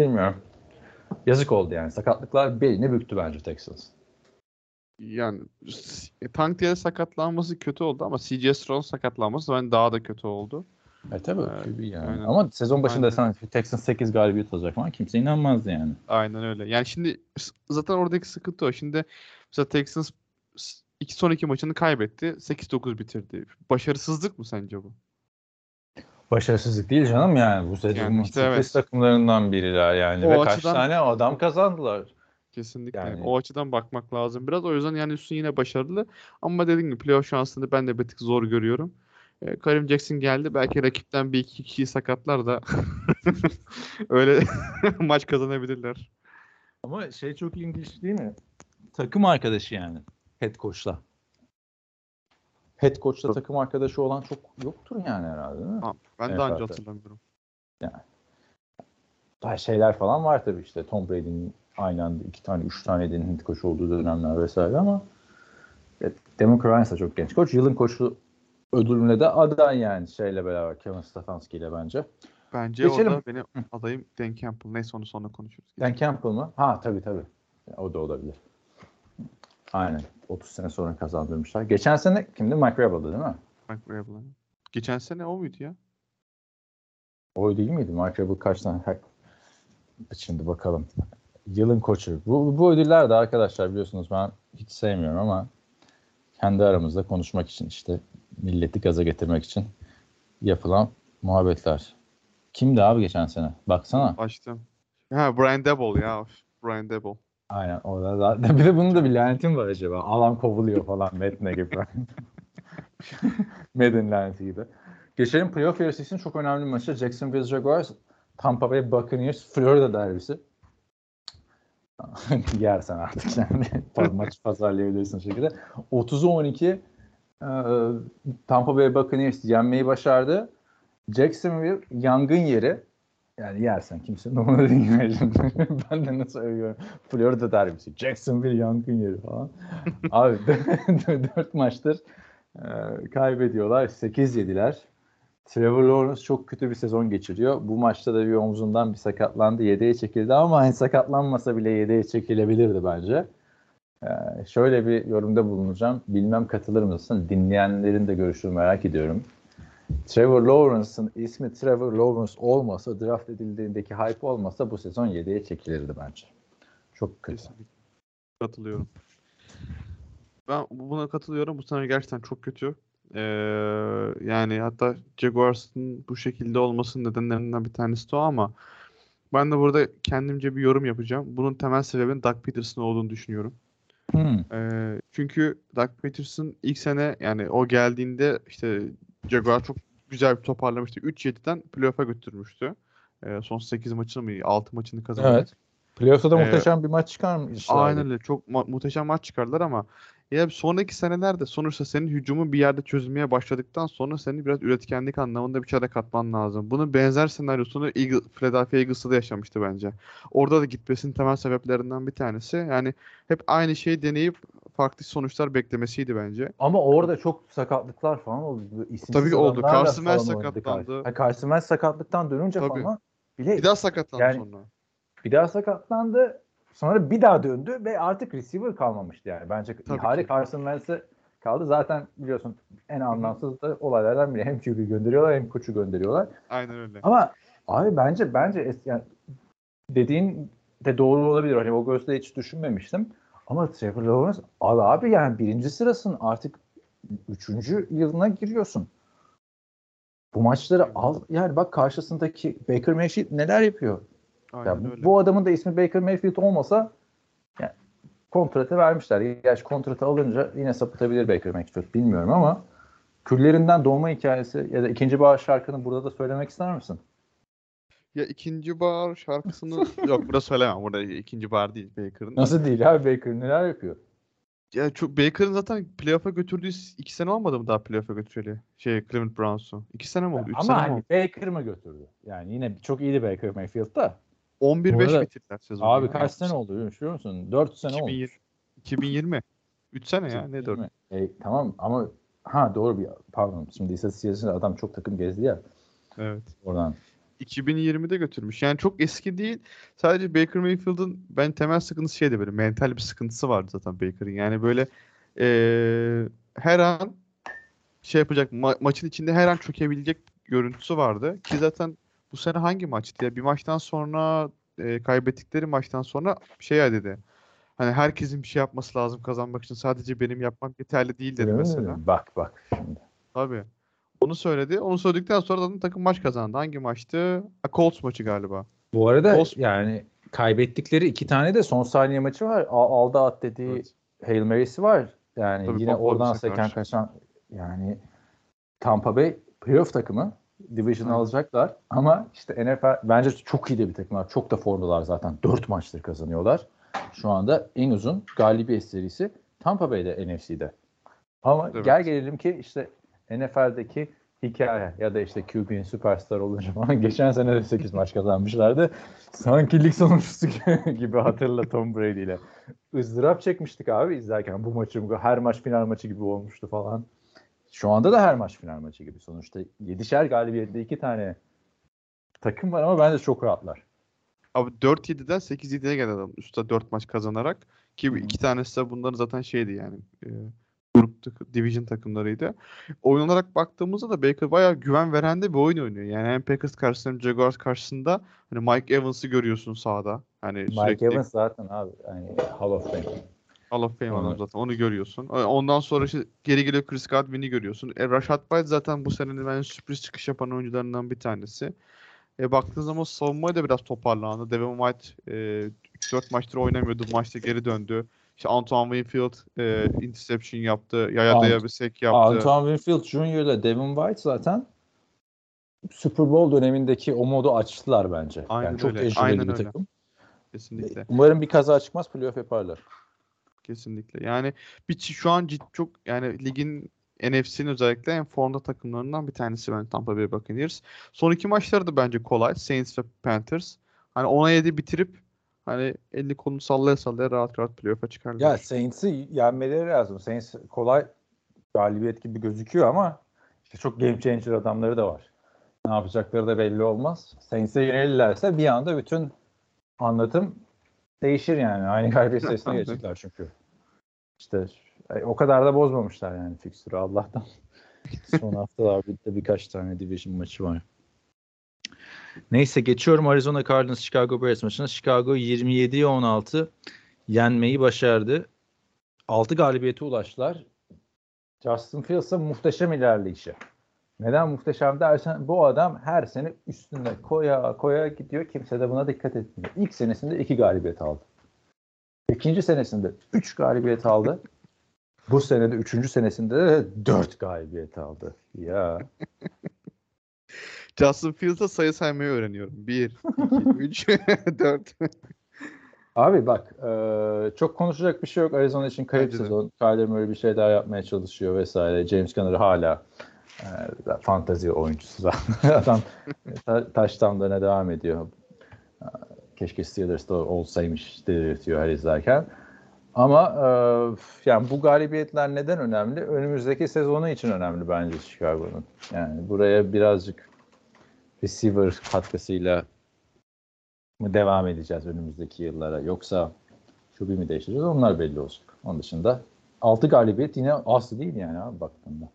bilmiyorum. Yazık oldu yani. Sakatlıklar belini büktü bence Texans. Yani s- Tank sakatlanması kötü oldu ama CJ Stroud sakatlanması ben daha da kötü oldu. E tabii Ee, QB yani. aynen. Ama sezon başında Aynen. sen Texans 8 galibiyet alacak falan kimse inanmazdı yani. Aynen öyle. Yani şimdi zaten oradaki sıkıntı o. Şimdi mesela Texans iki son iki maçını kaybetti. 8-9 bitirdi. Başarısızlık mı sence bu? Başarısızlık değil canım yani. Bu sezonun Yani işte evet. takımlarından biriler yani. O Ve kaç açıdan- tane adam kazandılar. Kesinlikle. Yani- O açıdan bakmak lazım biraz. O yüzden yani Houston yine başarılı. Ama dediğim gibi playoff şansını ben de bir tık zor görüyorum. Ee, Karim Jackson geldi. Belki rakipten bir iki kişiyi sakatlar da öyle maç kazanabilirler. Ama şey çok ilginç değil mi? Takım arkadaşı yani. Head coach'la. Head coach'la Yok. takım arkadaşı olan çok yoktur yani herhalde değil mi? Ha, ben Evet, daha önce hatırlamıyorum. Daha şeyler falan var tabii işte Tom Brady'nin aynı anda iki tane, üç tane Eden'in head coach olduğu dönemler vesaire ama e, Demon Ryan çok genç koç. Yılın koçu ödülüne de aday yani şeyle beraber Kevin Stefanski ile bence. Bence Geçelim. orada benim adayım Dan Campbell. Neyse onu sonra konuşuruz. Dan Campbell mı? Ha tabii tabii. O da olabilir. Aynen. 30 sene sonra kazandırmışlar. Geçen sene kimdi? Mike Vrabel'dı değil mi? Mike Vrabel'a. Geçen sene o muydu ya? O değil miydi? Mike Vrabel kaç tane? Şimdi bakalım. Yılın koçu. Bu, bu ödüller de arkadaşlar biliyorsunuz ben hiç sevmiyorum ama kendi aramızda konuşmak için işte milleti gaza getirmek için yapılan muhabbetler. Kimdi abi geçen sene? Baksana. Açtım. Ha Brian Dable ya. Brian Dable. Aynen orada zaten. Bir de bunun da bir lanetim var acaba. Alan kovuluyor falan Metne gibi. Madden laneti gibi. Geçelim playoff yarısı için çok önemli maçı. Jacksonville Jaguars, Tampa Bay Buccaneers, Florida derbisi. Yersen artık yani. Maçı pazarlayabilirsin şekilde. 30'u 12 e, Tampa Bay Buccaneers yenmeyi başardı. Jacksonville yangın yeri. Yani yersen kimsenin onu değil. ben de nasıl övüyorum. Florida derbisi. Jacksonville yangın yeri falan. Abi 4 maçtır e, kaybediyorlar. 8 yediler. Trevor Lawrence çok kötü bir sezon geçiriyor. Bu maçta da bir omzundan bir sakatlandı. Yedeğe çekildi ama hani sakatlanmasa bile yedeğe çekilebilirdi bence. Ee, şöyle bir yorumda bulunacağım. Bilmem katılır mısın? Dinleyenlerin de görüşünü merak ediyorum. Trevor Lawrence'ın ismi Trevor Lawrence olmasa, draft edildiğindeki hype olmasa bu sezon yedeğe çekilirdi bence. Çok kötü. Katılıyorum. Ben buna katılıyorum. Bu sene gerçekten çok kötü. Ee, yani hatta Jaguars'ın bu şekilde olmasının nedenlerinden bir tanesi de o ama ben de burada kendimce bir yorum yapacağım. Bunun temel sebebinin Doug Peterson olduğunu düşünüyorum. Hmm. Ee, çünkü Doug Peterson ilk sene yani o geldiğinde işte Jaguar çok güzel bir toparlamıştı. 3-7'den playoff'a götürmüştü. Ee, son 8 maçını mı 6 maçını kazandı. Evet. Playoff'ta da Ee, muhteşem bir maç çıkarmışlar. Aynen öyle. Çok ma- muhteşem maç çıkardılar ama ya sonraki senelerde sonuçta senin hücumun bir yerde çözülmeye başladıktan sonra senin biraz üretkenlik anlamında bir şeyler katman lazım. Bunun benzer senaryosunu Eagle, Philadelphia Eagles'ta da yaşamıştı bence. Orada da gitmesinin temel sebeplerinden bir tanesi yani hep aynı şeyi deneyip farklı sonuçlar beklemesiydi bence. Ama orada çok sakatlıklar falan oldu. İsimsiz Tabii oldu. Carson Wentz sakatlandı. Ha, Carson Wentz sakatlıktan dönünce Tabii. falan bile Bir daha sakatlandı Yani- sonra. bir daha sakatlandı. Sonra bir daha döndü ve artık receiver kalmamıştı yani. Bence Tabii ihale. Carson Wentz'e kaldı. Zaten biliyorsun en anlamsız da olaylardan biri. Hem QB gönderiyorlar hem koçu gönderiyorlar. Aynen öyle. Ama abi bence bence es- yani dediğin de doğru olabilir. Hani o gözle hiç düşünmemiştim. Ama Trevor Lawrence abi, abi yani birinci sırasın artık üçüncü yılına giriyorsun. Bu maçları al yani bak karşısındaki Baker Mayfield neler yapıyor. Aynen Ya bu, öyle. bu adamın da ismi Baker Mayfield olmasa yani kontratı vermişler. Gerçi kontratı alınca yine sapıtabilir Baker Mayfield bilmiyorum ama küllerinden doğma hikayesi ya da ikinci bahar şarkını burada da söylemek ister misin? Ya ikinci bar şarkısını yok burada söylemem. Burada ikinci bar değil Baker'ın. Nasıl değil abi Baker neler yapıyor? Ya çok Baker'ın zaten playoff'a götürdüğü iki sene olmadı mı daha playoff'a götüreli? Şey Cleveland Browns'u. İki sene mi oldu? Üç Ama sene mi hani oldu? Baker mı götürdü? Yani yine çok iyiydi Baker Mayfield da. 11-5 Bu arada- bitirdiler sezonu. Abi ya. kaç sene oldu biliyor musun? 4 sene 2020. oldu. 2020. 3 sene ya ne 4? E, tamam ama ha doğru bir pardon şimdi istatistik adam çok takım gezdi ya Evet. oradan. 2020'de götürmüş. Yani çok eski değil. Sadece Baker Mayfield'ın ben temel sıkıntısı şeydi böyle mental bir sıkıntısı vardı zaten Baker'ın. Yani böyle eee, her an şey yapacak ma- maçın içinde her an çökebilecek görüntüsü vardı. Ki zaten bu sene hangi maçtı ya? Bir maçtan sonra e, kaybettikleri maçtan sonra şey ya dedi. Hani herkesin bir şey yapması lazım kazanmak için. Sadece benim yapmam yeterli değil dedi mi mesela. dedim? Bak bak şimdi. Tabii. Onu söyledi. Onu söyledikten sonra da takım maç kazandı. Hangi maçtı? Ha, Colts maçı galiba. Bu arada Olsun. yani kaybettikleri iki tane de son saniye maçı var. Al- Aldı at dediği Evet. Hail Mary'si var. Yani Tabii, yine Buffalo oradan Bills'e seken karşı. kaçan yani Tampa Bay playoff takımı division Evet. alacaklar ama işte NFL bence çok iyi de bir takımlar. Çok da formdalar zaten. 4 maçtır kazanıyorlar. Şu anda en uzun galibiyet serisi Tampa Bay'de NFC'de. Ama Evet. gel gelelim ki işte NFL'deki hikaye ya da işte QB'nin süperstar olunca falan geçen sene de 8 maç kazanmışlardı. Sanki lig sonuncusu gibi hatırla Tom Brady ile. ızdırap çekmiştik abi izlerken bu maçı her maç final maçı gibi olmuştu falan. Şu anda da her maç final maçı gibi. Sonuçta 7'şer galibiyette iki tane takım var ama bence çok rahatlar. Abi 4-7'den 8-7'ye geldi adam. Üstte 4 maç kazanarak. Ki Hı. iki tanesi de bunların zaten şeydi yani. E, grup division takımlarıydı. Oyun olarak baktığımızda da Baker bayağı güven veren de bir oyun oynuyor. Yani hem Packers karşısında hem Jaguars karşısında hani Mike Evans'ı görüyorsun sahada. Hani Mike sürekli Evans zaten abi yani Hall of Fame. Hall of Fame adam zaten. Onu görüyorsun. Ondan sonra işte geri geliyor Chris Godwin'i görüyorsun. E, Rashad White zaten bu senenin bence sürpriz çıkış yapan oyuncularından bir tanesi. E, baktığın zaman savunmaya da biraz toparlandı. Devin White e, 3-4 maçtır oynamıyordu. Maçta geri döndü. İşte Antoine Winfield e, interception yaptı. Yaya Ant- bir sack yaptı. Antoine Winfield Jr. ile Devin White zaten Super Bowl dönemindeki o modu açtılar bence. Aynen yani çok öyle, tecrübeli aynen bir öyle. takım. Kesinlikle. Umarım bir kaza çıkmaz playoff yaparlar. Kesinlikle. Yani bir şu an cid, çok yani ligin NFC'nin özellikle en formda takımlarından bir tanesi bence Tampa Bay Buccaneers. Son iki maçları da bence kolay. Saints ve Panthers. Hani 10'a 7 bitirip hani elini kolunu sallaya sallaya rahat rahat playoff'a çıkarlar. Ya Saints'i yenmeleri lazım. Saints kolay galibiyet gibi gözüküyor ama işte çok game changer adamları da var. Ne yapacakları da belli olmaz. Saints'e yenilirlerse bir anda bütün anlatım değişir yani. Aynı galibiyet sayısına geçecekler çünkü. İşte o kadar da bozmamışlar yani fikstürü Allah'tan. Son haftalarda bir- birkaç tane division maçı var. Neyse geçiyorum Arizona Cardinals Chicago Bears maçına. Chicago 27'ye 16 yenmeyi başardı. 6 galibiyete ulaştılar. Justin Fields'a muhteşem ilerleyişi. Neden muhteşem dersen bu adam her sene üstüne koya koya gidiyor. Kimse de buna dikkat etmiyor. İlk senesinde 2 galibiyet aldı. İkinci senesinde 3 galibiyet aldı. Bu senede üçüncü senesinde de 4 galibiyet aldı. Ya Justin Fields'a sayı saymayı öğreniyorum. 1, 2, 3, 4. Abi bak e, çok konuşacak bir şey yok. Arizona için kayıp Bence de. sezon. Kyler Murray bir şey daha yapmaya çalışıyor vesaire. James Conner hala fantazi oyuncusu zaten. Adam ta, touchdownlarına devam ediyor. E, Keşke Steelers'da olsaymış dedirtiyor her izlerken. Ama e, yani bu galibiyetler neden önemli? Önümüzdeki sezonu için önemli bence Chicago'nun. Yani buraya birazcık receiver katkısıyla mı devam edeceğiz önümüzdeki yıllara yoksa QB mi değiştireceğiz onlar belli olacak. Onun dışında 6 galibiyet yine az değil yani abi baktığında.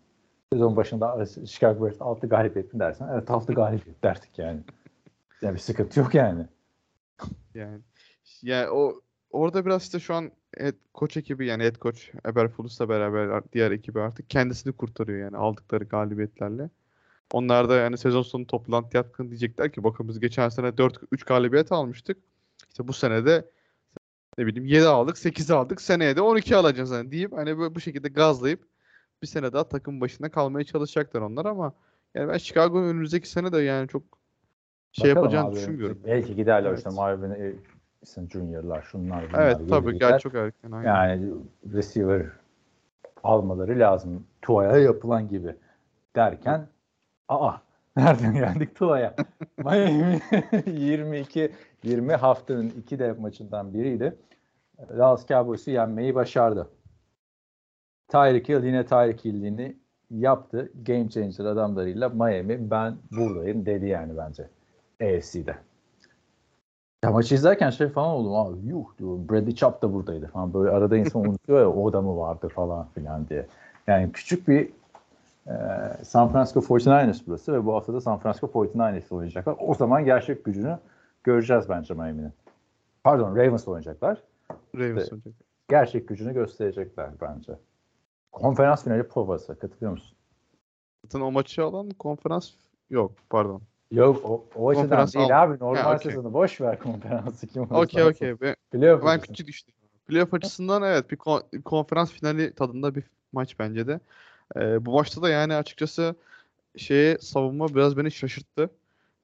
Sezon başında Chicago Bears 6 galibiyet mi dersen evet 6 galibiyet derdik yani. Yani bir sıkıntı yok yani. Yani yani o orada biraz işte şu an head, koç ekibi yani head coach Eberflus'la beraber diğer ekibi artık kendisini kurtarıyor yani aldıkları galibiyetlerle. Onlar da yani sezon sonu toplantı yapkın diyecekler ki bakın biz geçen sene 4 3 galibiyet almıştık. İşte bu sene de ne bileyim 7 aldık, 8 aldık. Seneye de 12 alacağız hani deyip hani bu şekilde gazlayıp bir sene daha takım başında kalmaya çalışacaklar onlar ama yani ben Chicago'nun önümüzdeki sene de yani çok şey Bakalım yapacağını abi. düşünmüyorum. Belki giderler Evet. işte Marvin Harrison Junior'lar şunlar bunlar. Evet tabii gel çok erken. aynen. Yani receiver almaları lazım. Tua'ya yapılan gibi derken aa nereden geldik Tua'ya? Miami 22 20 haftanın iki dev maçından biriydi. Dallas Cowboys'u yenmeyi başardı. Tyreek Hill yine Tyreek Hill'ini yaptı. Game changer adamlarıyla Miami ben buradayım dedi yani bence. AFC'de. Ya maçı izlerken şey falan oldum abi yuh diyorum Bradley Chubb da buradaydı falan böyle arada insan unutuyor ya o da mı vardı falan filan diye. Yani küçük bir Ee, San Francisco 49ers burası ve bu hafta da San Francisco 49ers oynayacaklar. O zaman gerçek gücünü göreceğiz bence Miami'nin. Pardon Ravens oynayacaklar. Ravens Evet. olacak. Gerçek gücünü gösterecekler bence. Konferans finali provası. Katılıyor musun? Zaten o maçı alan konferans yok pardon. Yok o, o açıdan Konferans değil al- abi. Normal Ha, okey. sezonu boş ver konferansı kim olursa Okey okey. Ben, Playoff ben küçük düştüm. Playoff açısından evet bir kon- konferans finali tadında bir maç bence de. Ee, bu maçta da yani açıkçası şeye savunma biraz beni şaşırttı.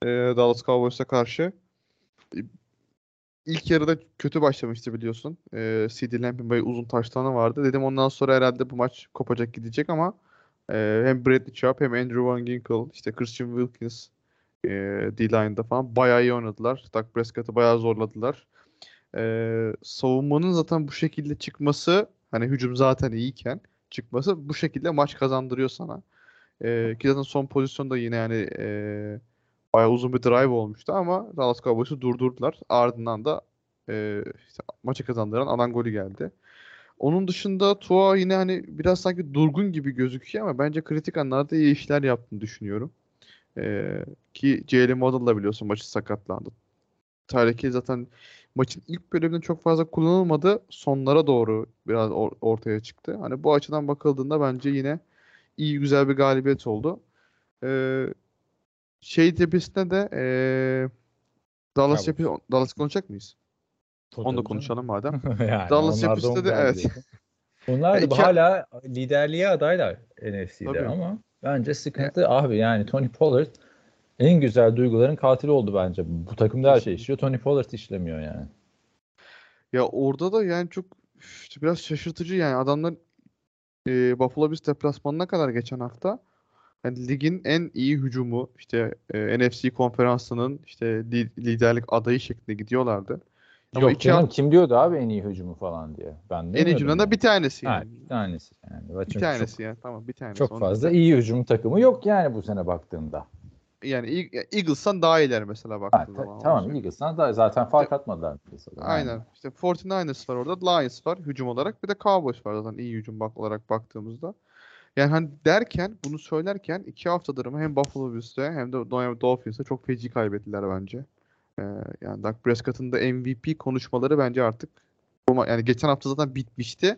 Ee, Dallas Cowboys'a karşı. İlk yarıda kötü başlamıştı biliyorsun. Ee, CD Lamp'in böyle uzun taştanı vardı. Dedim ondan sonra herhalde bu maç kopacak gidecek ama e, hem Bradley Chubb hem Andrew Van Ginkel, işte Christian Wilkins e, D-line'da falan bayağı iyi oynadılar. Dak Prescott'ı bayağı zorladılar. Ee, savunmanın zaten bu şekilde çıkması hani hücum zaten iyiyken çıkması bu şekilde maç kazandırıyor sana. Ee, ki zaten son pozisyonda yine yani e, bayağı uzun bir drive olmuştu ama Dallas Cowboys'u durdurdular. Ardından da e, işte maçı kazandıran alan golü geldi. Onun dışında Tua yine hani biraz sanki durgun gibi gözüküyor ama bence kritik anlarda iyi işler yaptığını düşünüyorum. Ee, ki Jalen Waddle da biliyorsun maçı sakatlandı. Hill zaten maçın ilk bölümünde çok fazla kullanılmadı. Sonlara doğru biraz or- ortaya çıktı. Hani bu açıdan bakıldığında bence yine iyi güzel bir galibiyet oldu. Ee, şey tepesinde de ee, Dallas cephesi Dallas konuşacak mıyız? Tabii Onu da konuşalım madem. yani Dallas cephesinde de evet. Onlar da iki- hala liderliğe adaylar NFC'de Tabii. ama bence sıkıntı abi yani Tony Pollard en güzel duyguların katili oldu bence. Bu takımda her şey işliyor. Tony Pollard işlemiyor yani. Ya orada da yani çok işte biraz şaşırtıcı yani adamlar e, Buffalo Bills deplasmanına kadar geçen hafta yani ligin en iyi hücumu işte e, NFC konferansının işte li- liderlik adayı şeklinde gidiyorlardı. Ama Yok iki canım hafta- kim diyordu abi en iyi hücumu falan diye. Ben en iyi hücumdan da yani. bir tanesi Ha, yani. bir tanesi yani. Bir tanesi çok, yani tamam bir tanesi. çok fazla iyi hücum takımı yok yani bu sene baktığında. Yani Eag- Eagles'tan daha iyiler mesela Ha, baktığın ta- tamam Eagles'tan da zaten fark atmadılar. mesela. Aynen. İşte 49ers var orada. Lions var hücum olarak. Bir de Cowboys var zaten iyi hücum bak olarak baktığımızda. Yani hani derken bunu söylerken iki haftadır mı hem Buffalo Bills'te hem de Miami Dolphins'te çok feci kaybettiler bence. Ee, yani Dak Prescott'ın da MVP konuşmaları bence artık bu yani geçen hafta zaten bitmişti.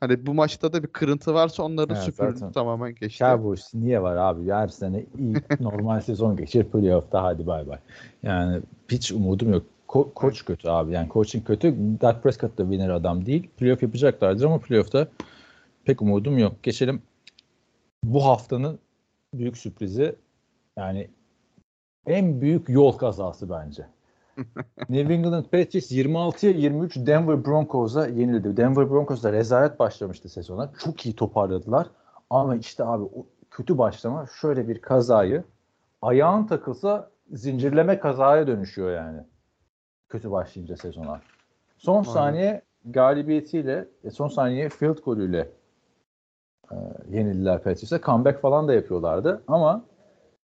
Hani bu maçta da bir kırıntı varsa onları Evet, süpürdü tamamen geçti. Cowboys niye var abi? Her sene iyi normal sezon geçir playoff'ta hadi bay bay. Yani hiç umudum yok. Ko- koç kötü abi. Yani coaching kötü. Dak Prescott da winner adam değil. Playoff yapacaklardır ama playoff'ta pek umudum yok. Geçelim bu haftanın büyük sürprizi yani en büyük yol kazası bence. New England Patriots 26'ya 23 Denver Broncos'a yenildi. Denver Broncos da rezalet başlamıştı sezona. Çok iyi toparladılar. Ama işte abi o kötü başlama şöyle bir kazayı ayağın takılsa zincirleme kazaya dönüşüyor yani. Kötü başlayınca sezona. Son Aynen. saniye galibiyetiyle, e, son saniye field golüyle e, yenildiler Patriots'a. Comeback falan da yapıyorlardı ama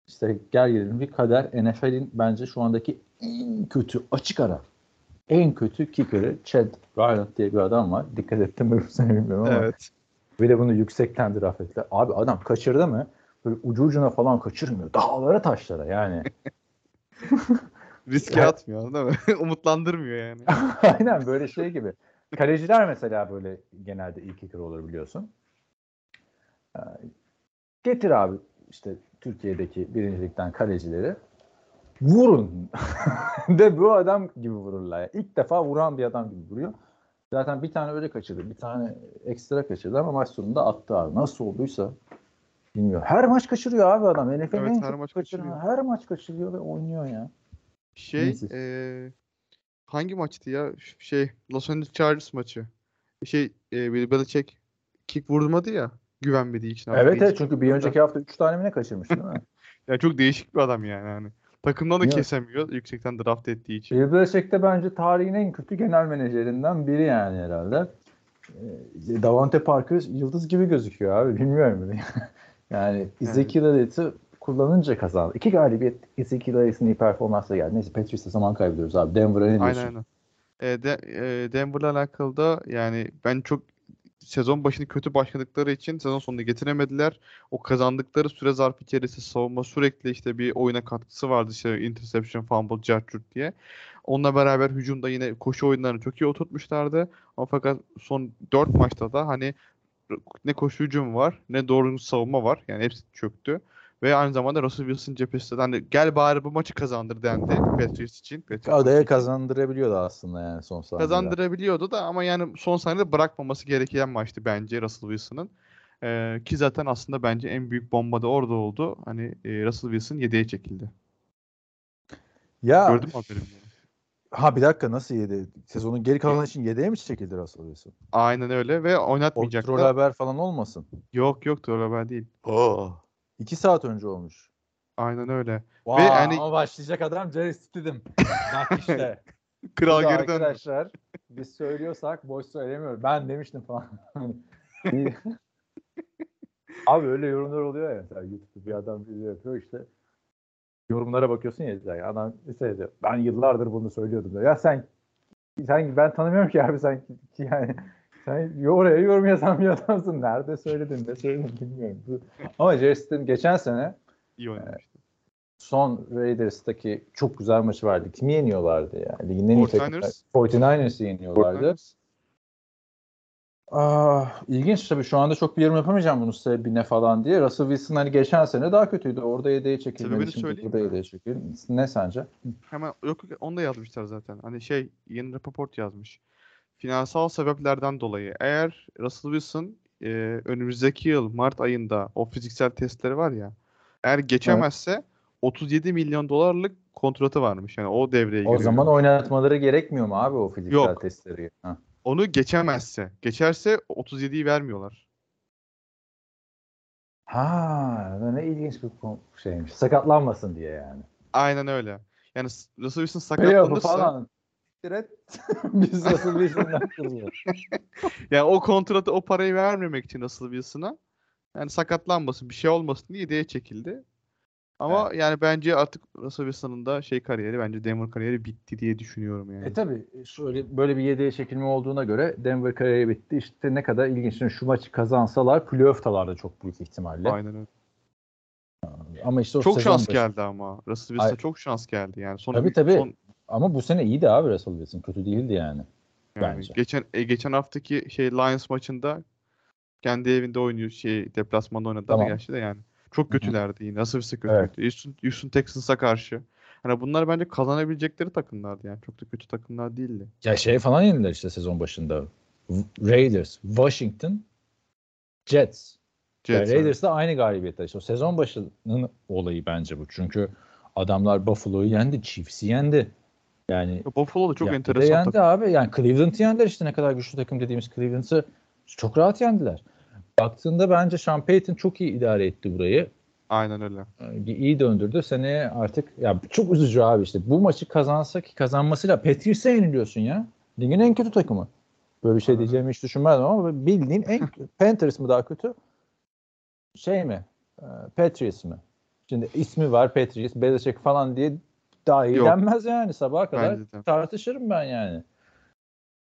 işte gel gelelim bir kader NFL'in bence şu andaki en kötü açık ara en kötü kicker'ı Chad Ryland diye bir adam var. Dikkat ettim mi bilmiyorum ama Evet. bir de bunu yüksekten draft ettiler. Abi adam kaçırdı mı böyle ucu ucuna falan kaçırmıyor. Dağlara taşlara yani. Riske Ya- atmıyor değil mi? Umutlandırmıyor yani. Aynen böyle şey gibi. Kaleciler mesela böyle genelde ilk kicker olur biliyorsun. Ee, Getir abi işte Türkiye'deki birincilikten kalecileri. Vurun. de bu adam gibi vururlar. Yani. İlk defa vuran bir adam gibi vuruyor. Zaten bir tane öyle kaçırdı. Bir tane ekstra kaçırdı ama maç sonunda attı abi. Nasıl olduysa bilmiyorum. Her maç kaçırıyor abi adam. NFL'in Evet, en her çok maç kaçırıyor. Her maç kaçırıyor ve oynuyor ya. Şey eee, hangi maçtı ya? Şey Los Angeles Chargers maçı. Şey eee Bill Belichick kick vurmadı ya güvenmediği için. Evet attığı evet için. çünkü bir önceki hafta 3 tane mi ne kaçırmış değil mi? Yani çok değişik bir adam yani. hani. Takımdan da Evet. kesemiyor yüksekten draft ettiği için. Bill Belichick de bence tarihin en kötü genel menajerinden biri yani herhalde. Ee, Davante Parker yıldız gibi gözüküyor abi. Bilmiyorum. yani Ezekiel Elliott'ı kullanınca kazandı. İki galibiyet Ezekiel Elliott'ın iyi performansla geldi. Neyse Patriots'ta zaman kaybediyoruz abi. Denver'a ne diyorsun? Aynen aynen. Eee de, eee, Denver'la alakalı da yani ben çok sezon başını kötü başladıkları için sezon sonunda getiremediler. O kazandıkları süre zarfı içerisinde savunma sürekli işte bir oyuna katkısı vardı işte interception, fumble, jarturt diye. Onunla beraber hücumda yine koşu oyunlarını çok iyi oturtmuşlardı. Ama fakat son 4 maçta da hani ne koşu hücum var ne doğru savunma var. Yani hepsi çöktü. Ve aynı zamanda Russell Wilson cephesinde hani gel bari bu maçı kazandır dendi Patriots için. Patriots Adaya kazandırabiliyordu aslında yani son saniyede. Kazandırabiliyordu da ama yani son saniyede bırakmaması gereken maçtı bence Russell Wilson'ın. Ee, ki zaten aslında bence en büyük bomba da orada oldu. Hani e, Russell Wilson yedeğe çekildi. Ya Gördün mü haberim? ha bir dakika nasıl yedi? Sezonun geri kalanı için yedeğe mi çekildi Russell Wilson? Aynen öyle ve O oynatmayacaklar. troll haber falan olmasın. Yok yok troll haber değil. İki saat önce olmuş. Aynen öyle. Vay, hani- ama başlayacak adam Jerry Stidham. Bak işte. Kral geri döndü. Arkadaşlar biz söylüyorsak boş söylemiyoruz. Ben demiştim falan. Abi öyle yorumlar oluyor ya. Mesela YouTube'da bir adam video yapıyor işte. Yorumlara bakıyorsun ya. Yani adam şey diyor. Ben yıllardır bunu söylüyordum. Diyor. Ya sen sen ben tanımıyorum ki abi sen ki yani sen oraya yorum yazan bir adamsın. Nerede söyledin ne söyledin bilmiyorum. Ama Stidham geçen sene İyi oynamıştı. son Raiders'taki çok güzel maçı vardı. Kimi yeniyorlardı ya? Ligin en iyi 49ers. takımı. 49ers'ı yeniyorlardı. 49ers. Aa, ilginç tabii şu anda çok bir yorum yapamayacağım bunun sebebine falan diye. Russell Wilson hani geçen sene daha kötüydü. Orada yedeğe çekilmedi. Şimdi burada yedeğe çekildi. Ne sence? Hemen yok onu da yazmışlar zaten. Hani şey yeni raport yazmış. Finansal sebeplerden dolayı eğer Russell Wilson e, önümüzdeki yıl Mart ayında o fiziksel testleri var ya eğer geçemezse 37 milyon dolarlık kontratı varmış. Yani o devreye O giriyor. zaman oynatmaları gerekmiyor mu abi o fiziksel Yok. testleri? Ha. Onu geçemezse, geçerse 37'yi vermiyorlar. ha ne ilginç bir şeymiş. Sakatlanmasın diye yani. Aynen öyle. Yani Russell Wilson sakatlanırsa falan. Direkt biz Russell Wilson'dan kızıyoruz. yani o kontratı o parayı vermemek için Russell Wilson'a yani sakatlanmasın, bir şey olmasın diye yedeğe çekildi. Ama yani bence artık Russell Wilson'ın da şey kariyeri bence Denver kariyeri bitti diye düşünüyorum yani. E tabi şöyle böyle bir yedeğe çekilme olduğuna göre Denver kariyeri bitti. İşte ne kadar ilginç. Şimdi şu maçı kazansalar playoff'talar çok büyük ihtimalle. Aynen öyle. Ama işte o Çok şans başı- geldi ama. Russell Wilson'a çok şans geldi yani. Son, Tabii, tabii. son- Ama bu sene iyiydi abi Russell Wilson. Kötü değildi yani. yani bence. geçen e, geçen haftaki şey Lions maçında kendi evinde oynuyor şey deplasmanda oynadı Tamam. gerçi de yani. Çok kötülerdi yine. Russell Wilson Evet. kötüydü. Houston, Houston Texans'a karşı. Hani bunlar bence kazanabilecekleri takımlardı yani. Çok da kötü takımlar değildi. Ya şey falan yendiler işte sezon başında. Raiders, Washington, Jets. Yani Jets, evet. Raiders'da aynı galibiyetler. İşte o sezon başının olayı bence bu. Çünkü adamlar Buffalo'yu yendi, Chiefs'i yendi. Yani Buffalo da çok Ya, enteresan yendi takım. abi. Yani Cleveland'ı yendiler işte ne kadar güçlü takım dediğimiz Cleveland'ı çok rahat yendiler. Baktığında bence Sean Payton çok iyi idare etti burayı. Aynen öyle. Ee, iyi döndürdü. Seneye artık ya çok üzücü abi işte. Bu maçı kazansa ki kazanmasıyla Patriots'e yeniliyorsun ya. Ligin en kötü takımı. Böyle bir şey Aynen. diyeceğimi hiç düşünmezdim ama bildiğin en Panthers mı daha kötü? Şey mi? Ee, Patriots mi? Şimdi ismi var Patriots, Belichick falan diye daha iyi Yok. denmez yani sabaha kadar Bence de. tartışırım ben yani.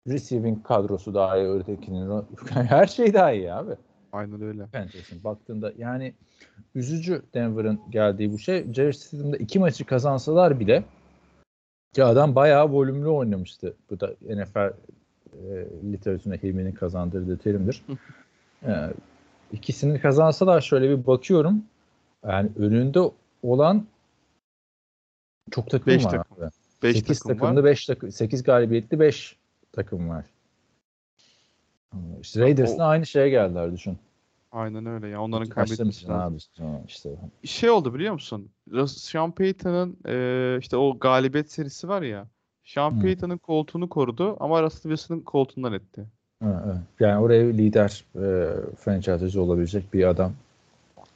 Receiving kadrosu daha iyi, ötekinin her şey daha iyi abi. Aynen öyle. Panthers'ın baktığında yani üzücü Denver'ın geldiği bu şey. Jerry Stidham'da iki maçı kazansalar bile ki adam bayağı volümlü oynamıştı. Bu da NFL e, literatürüne Hilmi'nin kazandırdığı terimdir. e, ikisini kazansalar şöyle bir bakıyorum. Yani önünde olan çok takım Beş var. takım. abi. 5 8 takım takımlı var. 5 takım 8 galibiyetli 5 takım var. İşte Raiders'la aynı şeye geldiler düşün. Aynen öyle ya. Onların kaybetmesi abi işte. Şey oldu biliyor musun? Sean Payton'ın e, işte o galibiyet serisi var ya. Sean Hı. Payton'ın koltuğunu korudu ama Russell Wilson'ın koltuğundan etti. Evet. Yani oraya lider e, franchise'cı olabilecek bir adam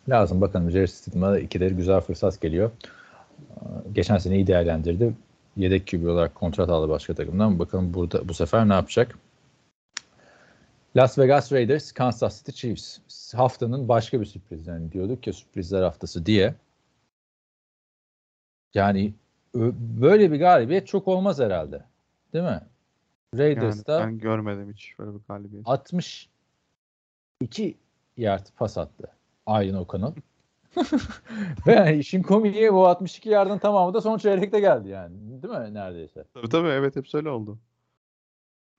lazım. Bakalım Jerry Stidham'a da ikileri güzel fırsat geliyor. Geçen sene iyi değerlendirdi. Yedek QB olarak kontrat aldı başka takımdan. Bakalım burada bu sefer ne yapacak? Las Vegas Raiders, Kansas City Chiefs. Haftanın başka bir sürpriz. Yani diyorduk ya sürprizler haftası diye. Yani böyle bir galibiyet çok olmaz herhalde. Değil mi? Yani Raiders'ta ben görmedim hiç böyle bir galibiyet. 60 2 yard pas attı. Aylin O'Connell. Ve yani işin komiği bu 62 yardın tamamı da son çeyrekte geldi yani. Değil mi neredeyse? Tabii tabii evet hepsi öyle oldu.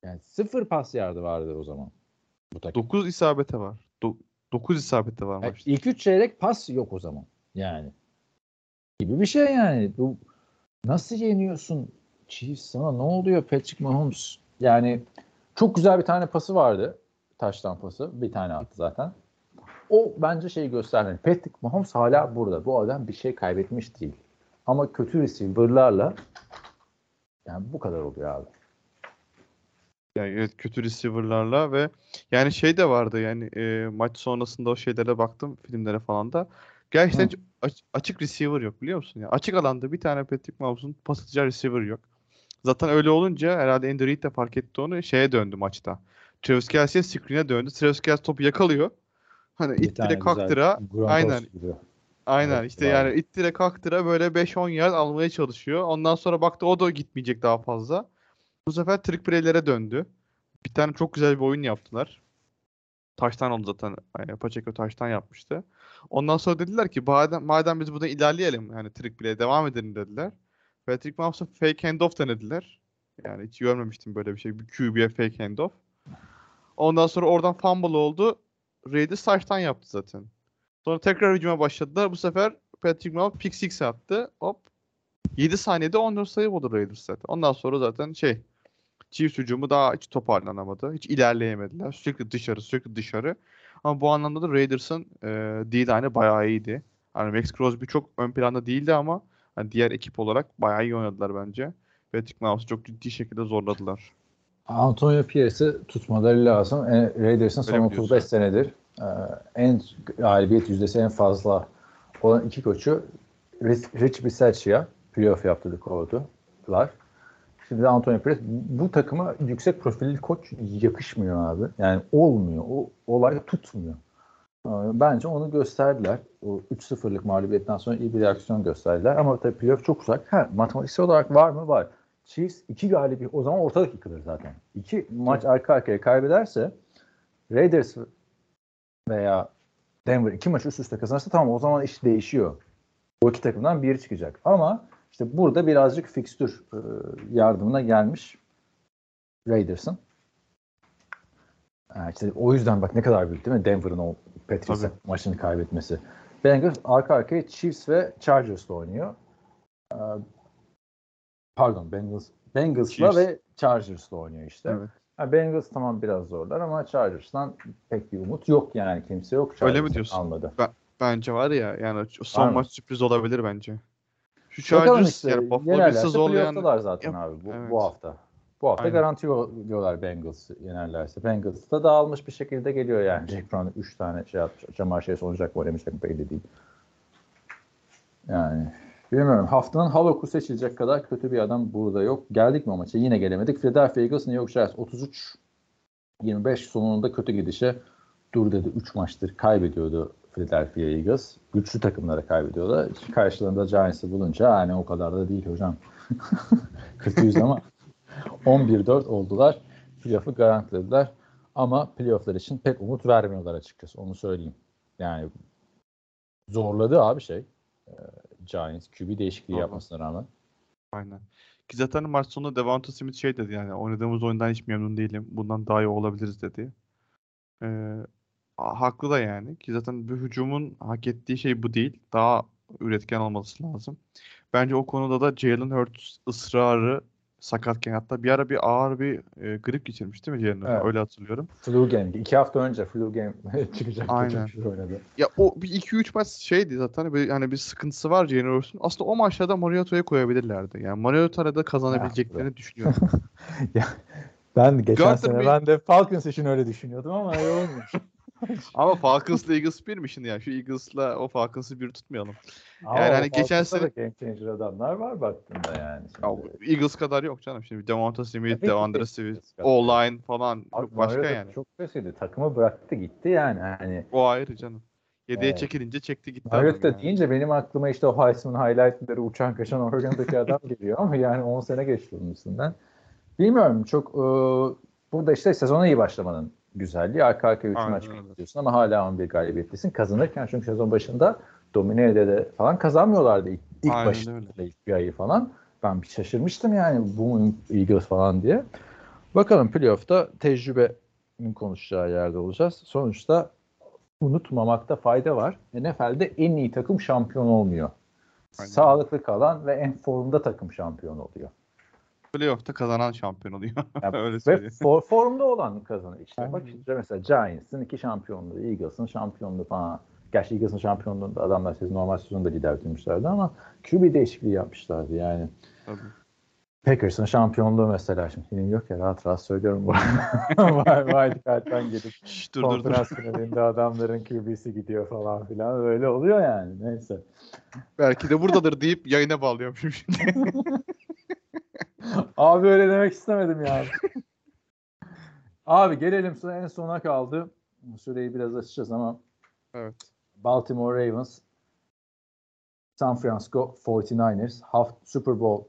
Yani sıfır pas yardı vardı o zaman. Bu takım. 9 isabete var. 9 isabete var Yani maçta. ilk üç çeyrek pas yok o zaman. Yani. Gibi bir şey yani. Bu nasıl yeniyorsun Chiefs sana ne oluyor Patrick Mahomes? Yani çok güzel bir tane pası vardı. Taştan pası. Bir tane attı zaten. O bence şeyi göstermedi. Patrick Mahomes hala burada. Bu adam bir şey kaybetmiş değil. Ama kötü receiver'larla yani bu kadar oluyor abi. Yani evet kötü receiver'larla ve yani şey de vardı yani e, maç sonrasında o şeylere baktım filmlere falan da. Gerçekten Hı. açık receiver yok biliyor musun? Ya açık alanda bir tane Patrick Mahomes'un pas atacağı receiver yok. Zaten öyle olunca herhalde Andy Reid de fark etti onu şeye döndü maçta. Travis Kelce'ye screen'e döndü. Travis Kelce topu yakalıyor. Hani Bir ittire kaktıra. Aynen. Aynen Evet, işte var. yani ittire kaktıra böyle 5-10 yard almaya çalışıyor. Ondan sonra baktı o da gitmeyecek daha fazla. Bu sefer trick play'lere döndü. Bir tane çok güzel bir oyun yaptılar. Taştan oldu zaten. Yani Pacheco taştan yapmıştı. Ondan sonra dediler ki madem, madem biz buradan ilerleyelim yani trick play'e devam edelim dediler. Patrick Mahomes'a fake handoff denediler. Yani hiç görmemiştim böyle bir şey. Bir QB'ye fake handoff. Ondan sonra oradan fumble oldu. Raiders taştan yaptı zaten. Sonra tekrar hücuma başladılar. Bu sefer Patrick Mahomes pick six attı. Hop. 7 saniyede 14 sayı buldu Raiders zaten. Ondan sonra zaten şey Chiefs hücumu daha hiç toparlanamadı. Hiç ilerleyemediler. Sürekli dışarı sürekli dışarı. Ama bu anlamda da Raiders'ın e, D-line'ı bayağı iyiydi. Yani Max Crosby çok ön planda değildi ama hani diğer ekip olarak bayağı iyi oynadılar bence. Patrick Mahomes'u çok ciddi şekilde zorladılar. Antonio Pierce'ı tutmaları lazım. E, Raiders'ın son Öyle mi 35 diyorsun? senedir e, en galibiyet yüzdesi en fazla olan iki koçu Rich, Bisaccia playoff yaptırdı kovdular. Şimdi de Antonio Pierce bu takıma yüksek profilli koç yakışmıyor abi. Yani olmuyor. O olay tutmuyor. E, Bence onu gösterdiler. O 3-0'lık mağlubiyetten sonra iyi bir reaksiyon gösterdiler. Ama tabii playoff çok uzak. Ha, matematiksel olarak var mı? Var. Chiefs iki galibiyet o zaman ortalık yıkılır zaten. İki maç arka arkaya kaybederse Raiders veya Denver iki maç üst üste kazanırsa tamam o zaman iş değişiyor. O iki takımdan biri çıkacak. Ama işte burada birazcık fikstür e, yardımına gelmiş Raiders'ın. İşte o yüzden bak ne kadar büyük değil mi Denver'ın o Patrice'e maçını kaybetmesi. Bengals arka arkaya Chiefs ve Chargers'la oynuyor. Pardon Bengals Bengals'la ve Chargers'la oynuyor işte. Evet. Ha, Bengals tamam biraz zorlar ama Chargers'tan pek bir umut yok yani kimse yok. Öyle mi Chargers'ın diyorsun? Almadı. Bence var ya yani son Var mı? maç sürpriz olabilir bence. Şu Chargers işte yani Buffalo zorlayan zaten Yap- abi bu, evet. bu hafta. Bu hafta Aynen. garanti diyorlar Bengals yenerlerse. Bengals da dağılmış bir şekilde geliyor yani. Jack Brown 3 tane şey atmış. Jamar Chase oynayacak mı oynamayacak mı belli değil. Yani bilmiyorum. Haftanın Haloku seçilecek kadar kötü bir adam burada yok. Geldik mi o maça? Yine gelemedik. Philadelphia Eagles New York Giants 33 25 sonunda kötü gidişe dur dedi. 3 maçtır kaybediyordu Philadelphia Eagles. Güçlü takımlara kaybediyorlar. Karşılarında Giants'ı bulunca hani o kadar da değil hocam. Kötüyüz ama 11-4 oldular. Playoff'u garantilediler. Ama playoff'lar için pek umut vermiyorlar açıkçası. Onu söyleyeyim. Yani zorladı abi şey. Giants QB değişikliği Doğru. yapmasına rağmen. Aynen. Ki zaten maç sonunda Devonta Smith şey dedi yani oynadığımız oyundan hiç memnun değilim. Bundan daha iyi olabiliriz dedi. Ee, haklı da yani. Ki zaten bir hücumun hak ettiği şey bu değil. Daha üretken olması lazım. Bence o konuda da Jalen Hurts ısrarı sakatken hatta bir ara bir ağır bir e, grip geçirmiş değil mi Hurts? Evet. Öyle hatırlıyorum. Flu game. İki hafta önce flu game çıkacak. Aynen. Oynadı. Ya o bir 2-3 maç şeydi zaten bir, hani bir sıkıntısı var Hurts'un. Aslında o maçlarda Mariota'ya koyabilirlerdi. Yani Mariota'da da kazanabileceklerini düşünüyorum. Ben geçen Gardner sene Bey- ben de Falcons için öyle düşünüyordum ama öyle olmuyor. Ama Falcons'la Eagles bir mi şimdi ya? Şu Eagles'la o Falcons'ı bir tutmayalım. Ama Yani hani geçen sene- game changer adamlar var baktığında yani. Ya, Şimdi. Eagles kadar yok canım. Şimdi Devonta Smith, Tabii ki Devondre de Smith. O-line falan Abi çok başka yani. Çok kötüydü. Takımı bıraktı gitti yani. Hani O ayrı canım. Yedeğe Evet. çekilince çekti gitti adam Mariota yani. deyince benim aklıma işte o Heisman highlightları uçan kaçan Oregon'daki adam geliyor ama yani 10 sene geçti onun üstünden. Bilmiyorum çok e, burada işte sezona iyi başlamanın güzelliği. Arka arkaya 3 Aynen maç kazanıyorsun ama hala 11 galibiyetlisin. Kazanırken çünkü sezon başında domine ede de falan kazanmıyorlardı ilk, ilk Aynen başında öyle. ilk bir ayı falan. Ben bir şaşırmıştım yani bu mu Eagles falan diye. Bakalım playoff'ta tecrübenin konuşacağı yerde olacağız. Sonuçta unutmamakta fayda var. NFL'de en iyi takım şampiyon olmuyor. Aynen. Sağlıklı kalan ve en formda takım şampiyon oluyor. Playoff'ta kazanan şampiyon oluyor. Yani Öyle ve for, formda olan kazanır. İşte Aynen. bak işte mesela Giants'ın iki şampiyonluğu, Eagles'ın şampiyonluğu falan. Gerçi Eagles'ın şampiyonluğunda adamlar sezon normal sezonda lider bitirmişlerdi ama QB değişikliği yapmışlardı yani. Tabii. Packers'ın şampiyonluğu mesela şimdi benim yok ya rahat rahat söylüyorum bu arada. Wild Card'dan gelip Şşş, dur dur dur. konferans finalinde adamların QB'si gidiyor falan filan öyle oluyor yani neyse. Belki de buradadır deyip yayına bağlıyormuşum şimdi. Abi öyle demek istemedim ya. Abi gelelim sonra en sona kaldı. Süreyi biraz açacağız ama evet. Baltimore Ravens, San Francisco 49ers, haft Super Bowl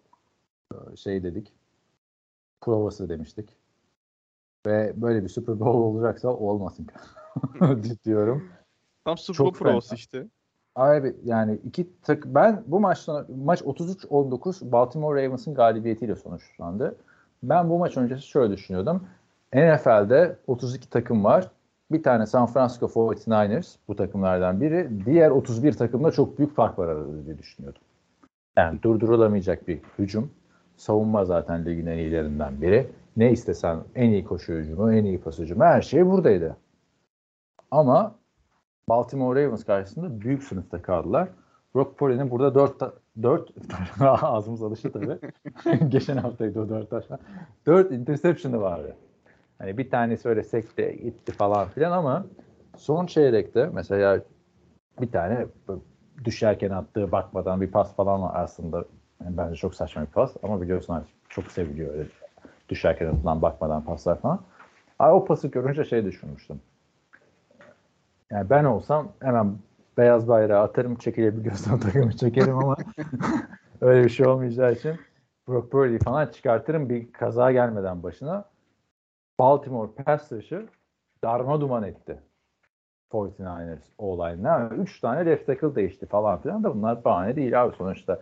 e, şey dedik. Provası demiştik. Ve böyle bir Super Bowl olacaksa olmasın diyorum. Tam Super Bowl provası işte. Abi yani iki tak ben bu maçtan maç 33-19 Baltimore Ravens'ın galibiyetiyle sonuçlandı. Ben bu maç öncesi şöyle düşünüyordum. NFL'de 32 takım var. Bir tane San Francisco 49ers bu takımlardan biri. Diğer 31 takımda çok büyük fark var arada diye düşünüyordum. Yani durdurulamayacak bir hücum. Savunma zaten ligin en iyilerinden biri. Ne istesen en iyi koşu hücumu, en iyi pas hücumu her şey buradaydı. Ama Baltimore Ravens karşısında büyük sınıfta kaldılar. Brock Purdy'nin burada 4 4 ağzımız alıştı tabii. Geçen haftaydı o 4 taşla. 4 interception'ı vardı. Hani bir tanesi öyle sekte gitti falan filan ama son çeyrekte mesela bir tane düşerken attığı bakmadan bir pas falan var aslında. Yani bence çok saçma bir pas ama biliyorsun çok seviliyor öyle düşerken atılan bakmadan paslar falan. Abi o pası görünce şey düşünmüştüm. Yani ben olsam hemen beyaz bayrağı atarım çekilebiliyorsam takımı çekerim ama öyle bir şey olmayacağı için Brock Purdy falan çıkartırım bir kaza gelmeden başına. Baltimore pass rush'ı darma duman etti. 49ers o olayına. Üç tane left tackle değişti falan filan da bunlar bahane değil abi. Sonuçta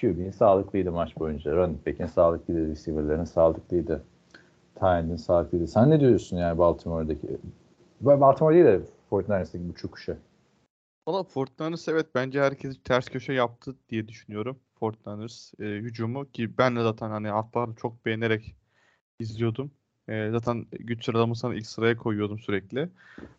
QB'nin sağlıklıydı maç boyunca. Running back'in sağlıklıydı. Receiver'ların sağlıklıydı. Tyend'in sağlıklıydı. Sen ne diyorsun yani Baltimore'daki? Baltimore değil de 49ers'daki bu çöküşe. Valla Fortnite evet bence herkes ters köşe yaptı diye düşünüyorum. Fortnite'ers e, hücumu ki ben de zaten hani haftalar çok beğenerek izliyordum. E, zaten güç sıralamasını ilk sıraya koyuyordum sürekli.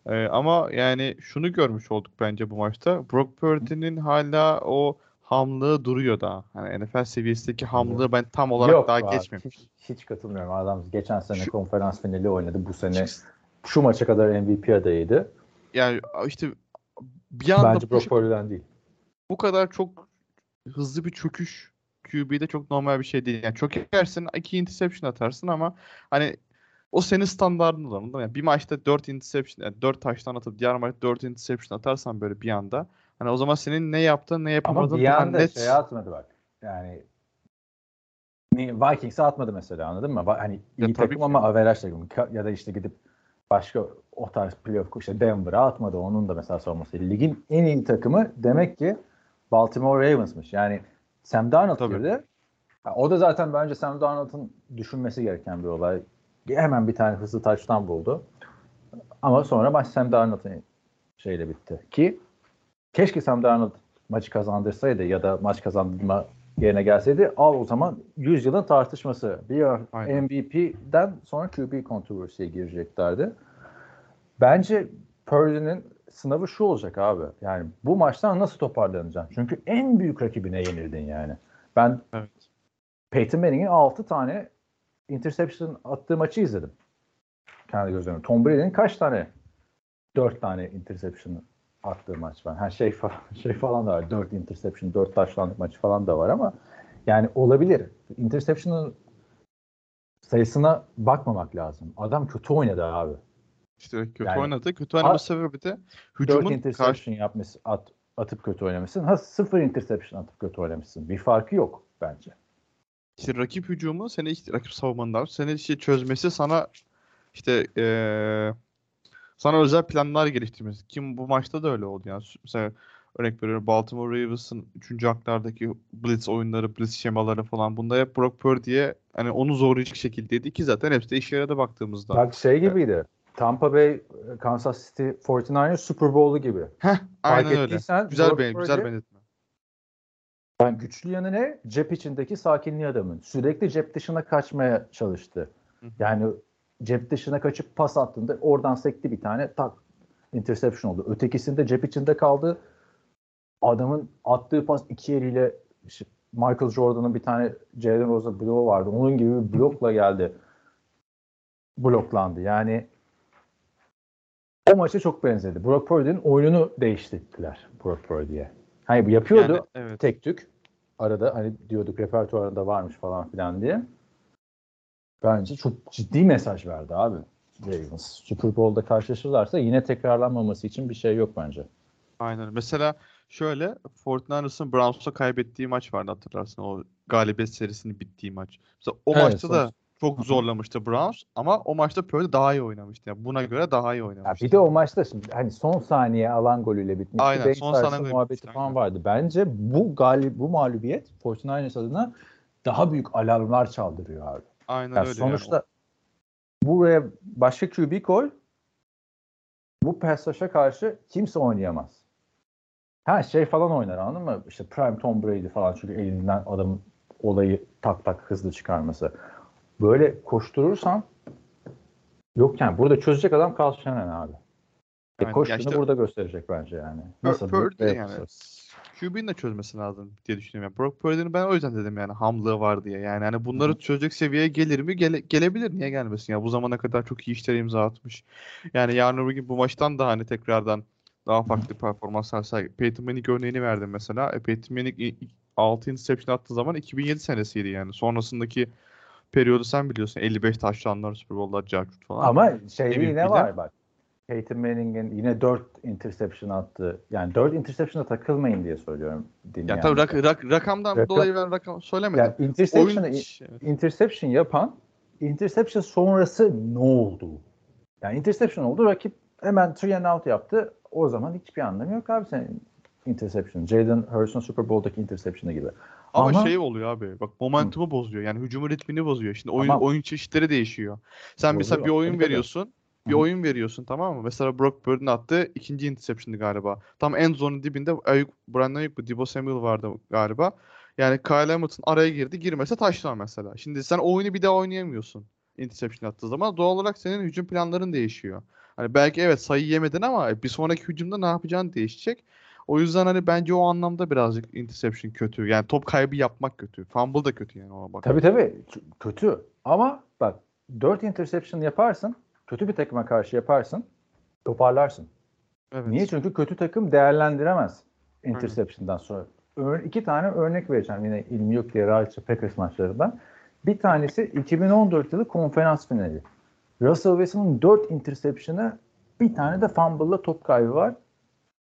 E, ama yani şunu görmüş olduk bence bu maçta. Brock Purdy'nin hala o hamlığı duruyor daha. Hani NFL seviyesindeki hamlığı ben tam olarak Yok daha abi, geçmemiş. Hiç, hiç katılmıyorum. Adam geçen sene Şu- konferans finali oynadı. Bu sene şu maça kadar MVP adayıydı. Yani işte bir anda Bence bu, Brock Purdy'den değil. bu kadar çok hızlı bir çöküş QB'de çok normal bir şey değil. Yani çökersin, iki interception atarsın ama hani o senin standartın olur. Yani bir maçta 4 interception, yani 4 taştan atıp diğer maçta 4 interception atarsan böyle bir anda hani o zaman senin ne yaptığın ne Ama yapamadığın bir daha anda net. şey atmadı bak. Yani ni- Vikings'e atmadı mesela anladın mı? Hani Ya iyi tabii takım ama averaj takım. Ya da işte gidip başka o tarz playoff işte Denver'a atmadı. Onun da mesela sorması. Ligin en iyi takımı demek ki Baltimore Ravens'mış. Yani Sam Darnold girdi. O da zaten bence Sam Darnold'un düşünmesi gereken bir olay. Hemen bir tane hızlı taçtan buldu. Ama sonra maç Sam Darnold'un şeyle bitti. Ki keşke Sam Darnold maçı kazandırsaydı ya da maç kazandırma yerine gelseydi al o zaman 100 yılın tartışması. Bir Aynen. MVP'den sonra QB kontroversiye gireceklerdi. Bence Purdy'nin sınavı şu olacak abi. Yani bu maçtan nasıl toparlanacaksın? Çünkü en büyük rakibine yenildin yani. Ben Evet. Peyton Manning'in 6 tane interception attığı maçı izledim. Kendi gözlerimle. Tom Brady'nin kaç tane 4 tane interception attığı maç var. Her şey falan, şey falan da var. 4 interception, 4 taşlandık maçı falan da var ama yani olabilir. Interception'ın sayısına bakmamak lazım. Adam kötü oynadı abi. İşte kötü Yani- oynadı. Kötü oynama Ha- sebebi de 4 hücumun interception karşı yapmış, at, atıp kötü oynamışsın. Ha 0 interception atıp kötü oynamışsın. Bir farkı yok bence. işte rakip hücumu seni işte rakip savunmanlar seni işte çözmesi sana işte eee sana özel planlar geliştirmesi. Kim bu maçta da öyle oldu yani. Mesela örnek veriyorum Baltimore Ravens'ın 3. haklardaki blitz oyunları, blitz şemaları falan bunda hep Brock Purdy'ye hani onu zorlayacak şekildeydi ki zaten hepsi de işe yaradı baktığımızda. Bak şey gibiydi. Tampa Bay Kansas City 49ers Super Bowl'u gibi. Heh, aynen öyle. ettiysen Güzel Brock be, güzel benzetme. Yani güçlü yanı ne? Cep içindeki sakinliği adamın. Sürekli cep dışına kaçmaya çalıştı. Hı hı. Yani cep dışına kaçıp pas attığında oradan sekti bir tane tak interception oldu. Ötekisinde cep içinde kaldı. Adamın attığı pas iki eliyle işte Michael Jordan'ın bir tane Jalen Rose'a bloğu vardı. Onun gibi bir blokla geldi. Bloklandı. Yani o maça çok benzedi. Brock Purdy'nin oyununu değiştirdiler Brock Purdy'ye. Hani yapıyordu Yani, evet. tek tük. Arada hani diyorduk repertuarında varmış falan filan diye. Bence çok ciddi mesaj verdi abi. Ravens. Super Bowl'da karşılaşırlarsa yine tekrarlanmaması için bir şey yok bence. Aynen. Mesela şöyle 49ers'ın Browns'a kaybettiği maç vardı hatırlarsın. O galibiyet serisinin bittiği maç. Mesela o Evet, maçta da çok zorlamıştı Browns ama o maçta Purdy daha iyi oynamıştı. Yani buna göre daha iyi Ya oynamıştı. bir de o maçta şimdi hani son saniye alan golüyle bitmişti. Aynen, Bank son saniye muhabbeti bitmişti, falan vardı. Bence bu galip bu mağlubiyet 49ers adına daha büyük alarmlar çaldırıyor abi. Aynen Yani öyle. sonuçta buraya başka QB koy. Bu rush'a karşı kimse oynayamaz. Her şey falan oynar anladın mı? İşte prime Tom Brady falan çünkü elinden adamın olayı tak tak hızlı çıkarması. Böyle koşturursan yok yani burada çözecek adam Carl Shanahan abi. E Yani koştuğunu işte- burada gösterecek bence yani. Nasıl Purdy yani? QB'nin de çözmesi lazım diye düşünüyorum. Yani Brock Purdy'nin ben o yüzden dedim yani hamlığı var diye. Yani hani bunları çözecek seviyeye gelir mi? Gele- gelebilir. Niye gelmesin? Ya bu zamana kadar çok iyi işler imza atmış. Yani yarın öbür gün bu maçtan da hani tekrardan daha farklı performanslar sergileyecek. Peyton Manning örneğini verdim mesela. E, Peyton Manning i- i- 6 interception attığı zaman 2007 senesiydi yani. Sonrasındaki periyodu sen biliyorsun. 55 taşlanlar Super Bowl'lar, Jarcut falan. Ama şey MVP'ler. yine var bak. Peyton Manning'in yine 4 interception attı. Yani 4 interception'a takılmayın diye söylüyorum ya tabii rak- rak- rakamdan Rakam- dolayı ben rakam söylemedim. Yani interception'ı Oyun interception yapan interception sonrası ne oldu? Yani interception oldu rakip hemen three and out yaptı. O zaman hiçbir anlamı yok abi senin interception. Jalen Hurts'un Super Bowl'daki interception'ı gibi. Ama, Ama- şey oluyor abi. Bak momentumu bozuyor. Yani hücumun ritmini bozuyor. Şimdi oyun Tamam. oyun çeşitleri değişiyor. Sen mesela bir oyun veriyorsun. Bir Hı. oyun veriyorsun tamam mı? Mesela Brock Purdy'nin attığı ikinci interception'dı galiba. Tam end zone'un dibinde Ayuk, Brandon Ayuk mu? Debo Samuel vardı galiba. Yani Kyle Hamilton araya girdi. Girmese taşlar mesela. Şimdi sen o oyunu bir daha oynayamıyorsun. Interception attığı zaman doğal olarak senin hücum planların değişiyor. Hani belki evet sayı yemedin ama bir sonraki hücumda ne yapacağın değişecek. O yüzden hani bence o anlamda birazcık interception kötü. Yani top kaybı yapmak kötü. Fumble da kötü yani ona bak. Tabii tabii kötü. Ama bak 4 interception yaparsın. Kötü bir takıma karşı yaparsın. Toparlarsın. Evet. Niye? Çünkü kötü takım değerlendiremez interception'dan sonra. Ör, iki tane örnek vereceğim yine ilmi yok diye rahatça Packers maçlarından. Bir tanesi 2014 yılı konferans finali. Russell Wilson'ın 4 interception'ı bir tane de fumble'la top kaybı var.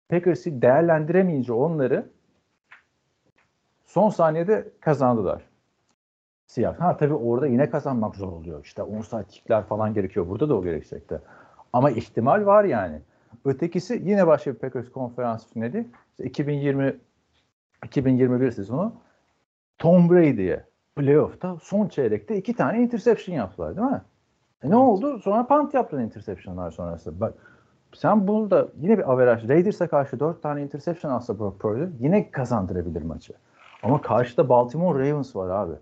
Packers'ı değerlendiremeyince onları son saniyede kazandılar. Siyah. Ha tabii orada yine kazanmak zor oluyor. İşte 10 saat kickler falan gerekiyor. Burada da o gerekecekti. Ama ihtimal var yani. Ötekisi yine başka bir Packers konferans finali. İşte 2020 2021 sezonu Tom Brady'ye playoff'ta son çeyrekte iki tane interception yaptılar değil mi? E ne oldu? Sonra punt yaptılar interceptionlar sonrası. Bak sen bunu da yine bir averaj. Raiders'a karşı dört tane interception atsa Brock Purdy yine kazandırabilir maçı. Ama karşıda Baltimore Ravens var abi.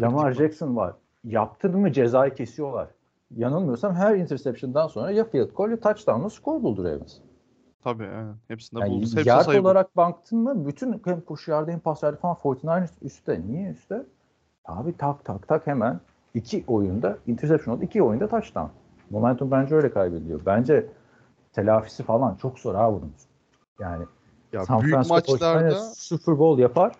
Lamar Jackson var. Yaptın mı cezayı kesiyorlar. Yanılmıyorsam her interception'dan sonra ya field goal ya touchdown'la skor buldu Ravens. Tabii aynen. Hepsinde Yani buldu. Hepsi yard sayı olarak baktın mı bütün hem koşu yardı hem pas yardı falan 49ers üstte. Niye üstte? Abi tak tak tak hemen iki oyunda interception oldu. iki oyunda touchdown. Momentum bence öyle kaybediliyor. Bence telafisi falan çok zor abi bunun. Yani Ya San büyük Francisco maçlarda 49ers Super Bowl yapar.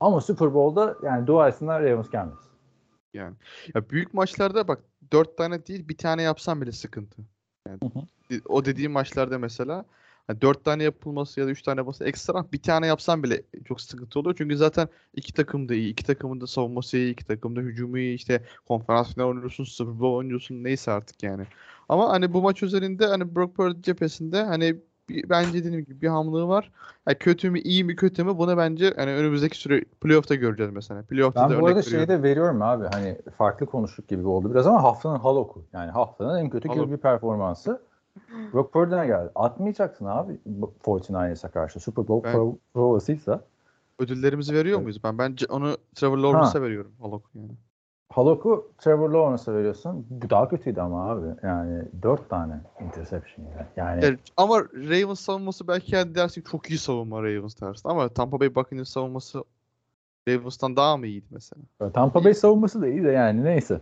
Ama Super Bowl'da yani dua etsinler Ravens gelmez. yani ya büyük maçlarda bak dört tane değil bir tane yapsan bile sıkıntı. Yani Hı hı. di- o dediğim maçlarda mesela Hani 4 tane yapılması ya da 3 tane yapılması ekstra bir tane yapsan bile çok sıkıntı oluyor. Çünkü zaten iki takım da iyi. iki takımın da savunması iyi. iki takım da hücumu iyi. İşte konferans final oynuyorsun, Super Bowl oynuyorsun. Neyse artık yani. Ama hani bu maç üzerinde hani Brock Purdy cephesinde hani bir, bence dediğim gibi bir hamlığı var. Yani kötü mü iyi mi kötü mü bunu bence hani önümüzdeki süre playoff'ta göreceğiz mesela. Playoff'ta da Ben bu örnek arada şeyi de veriyorum abi hani farklı konuştuk gibi oldu biraz ama haftanın haloku. Yani haftanın en kötü Halok. QB performansı. Brock Purdy'ne geldi. Atmayacaksın abi bu 49ers'a karşı. Super Bowl Ben- pro, provasıysa. Ödüllerimizi veriyor muyuz? Ben bence onu Trevor Lawrence'a veriyorum. Halok yani. Halok'u Trevor Lawrence'a veriyorsun. Bu daha kötüydü ama abi. Yani dört tane interception yani. Yani Evet, ama Ravens savunması belki yani dersin çok iyi savunma Ravens dersin ama Tampa Bay Buccaneers savunması Ravens'tan daha mı iyiydi mesela? Tampa Bay savunması da iyi de yani neyse.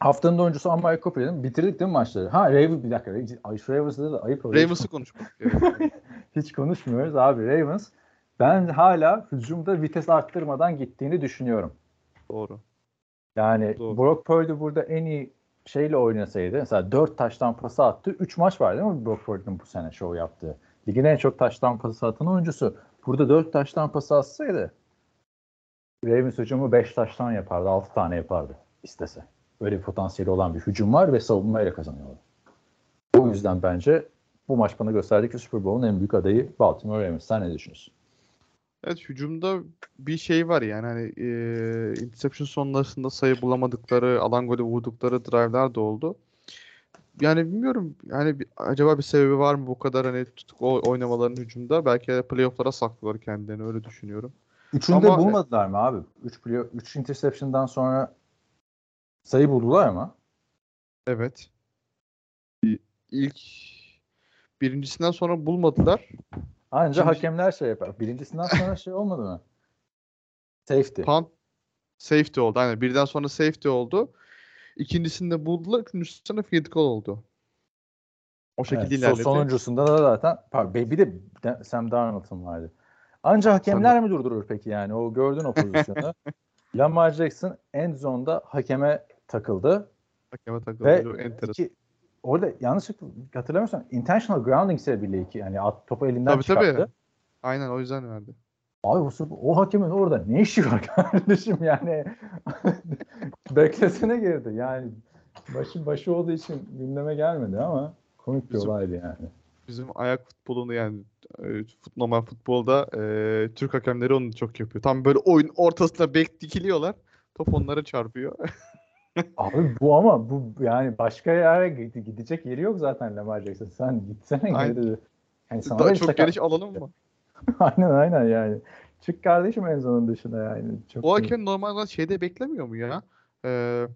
Haftanın oyuncusu Amari Cooper'ın bitirdik değil mi maçları? Ha Ravens bir dakika. Ay, şu Ravens'da da ayıp oluyor. Ravens'ı konuşmak. Hiç konuşmuyoruz abi Ravens. Ben hala hücumda vites arttırmadan gittiğini düşünüyorum. Doğru. Yani Doğru. Brock Purdy burada en iyi şeyle oynasaydı mesela 4 taştan pası attı. 3 maç var değil mi Brock Purdy'nin bu sene show yaptığı? Ligin en çok taştan pası atan oyuncusu. Burada 4 taştan pası atsaydı Ravens hücumu 5 taştan yapardı. 6 tane yapardı istese. Böyle bir potansiyeli olan bir hücum var ve savunmayla kazanıyorlar. O yüzden bence bu maç bana gösterdi ki Super Bowl'un en büyük adayı Baltimore Ravens. Sen ne düşünüyorsun? Evet hücumda bir şey var yani hani e, interception sonrasında sayı bulamadıkları, alan golü vurdukları drive'lar da oldu. Yani bilmiyorum yani bir- acaba bir sebebi var mı bu kadar hani tutuk o- oynamaların hücumda? Belki de playoff'lara saklıyorlar kendilerini öyle düşünüyorum. Üçünü de Ama- bulmadılar mı abi? 3 3 interception'dan sonra sayı buldular ama. Evet. İlk birincisinden sonra bulmadılar. Anca İkinci- hakemler şey yapar. Birincisinden sonra şey olmadı mı? Safety. Punt safety oldu. Aynen birden sonra safety oldu. İkincisinde buldular. Üçüncüsünde field goal oldu. O şekilde Evet, ilerledi. sonuncusunda da zaten pardon, bir de Sam Darnold'un vardı. Anca hakemler mi durdurur peki yani? O gördün o pozisyonu. Lamar Jackson end zone'da hakeme takıldı Hakeme takıldı. ve enteresan. iki, orada yanlışlıkla hatırlamıyorsam intentional grounding sebebiyle iki yani at, topu elinden Tabii, tabii. çıkarttı. Aynen o yüzden verdi. Abi o, o hakemin orada ne işi var kardeşim yani beklesene girdi yani başı başı olduğu için gündeme gelmedi ama komik bir Bizim- olaydı yani. Bizim ayak futbolunu yani e, fut, normal futbolda e, Türk hakemleri onu çok yapıyor. Tam böyle oyun ortasına bek dikiliyorlar. Top onlara çarpıyor. Abi bu ama bu yani başka yere gide- gidecek yeri yok zaten Lamar Jackson. Sen gitsene Aynen. geri. Yani sana Daha da çok sakat- geniş alanım mı? aynen aynen yani. Çık kardeşim en zonun dışına yani. Çok O hakem normalde şeyde beklemiyor mu ya? Ee,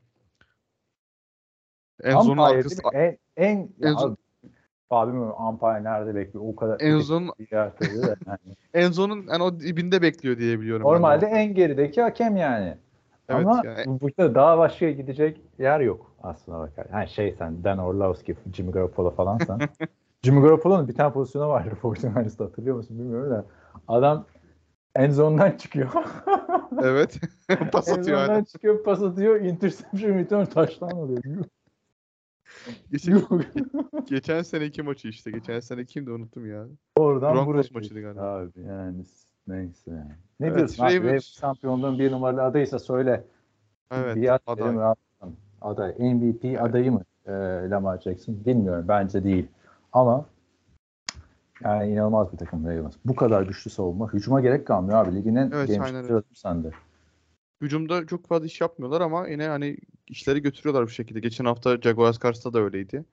en zonun arkası? En, en, En zon- abi, abi bilmiyorum umpire nerede bekliyor o kadar. en zonun bir yer tabii de yani. en zonun en o dibinde bekliyor diye biliyorum. Normalde en gerideki hakem yani. Evet, Ama yani- bu- burada daha başka gidecek yer yok aslında bakar. Yani şey sen Dan Orlovsky, Jimmy Garoppolo falan sen. Jimmy Garoppolo'nun bir tane pozisyonu vardı 49ers'ta hatırlıyor musun bilmiyorum da. Adam en zondan çıkıyor. Evet. Pas en atıyor zondan aynen. çıkıyor, pas atıyor, interception return oluyor. Yuh, Geçen, geçen seneki maçı işte. Geçen sene kimdi unuttum ya. Oradan Broncos maçıydı galiba. Abi yani neyse yani. Ne Evet, diyorsun abi? Ravens şampiyonluğun bir numaralı adaysa söyle. Evet. Biat aday. rahatlatalım. Aday. MVP adayı mı e, Lamar Jackson? Bilmiyorum. Bence değil. Ama yani inanılmaz bir takım Ravens. Bu kadar güçlü savunma. Hücuma gerek kalmıyor abi. Ligin en Evet, genç aynen öyle. sırası sende. Hücumda çok fazla iş yapmıyorlar ama yine hani işleri götürüyorlar bir şekilde. Geçen hafta Jaguars karşısında da öyleydi.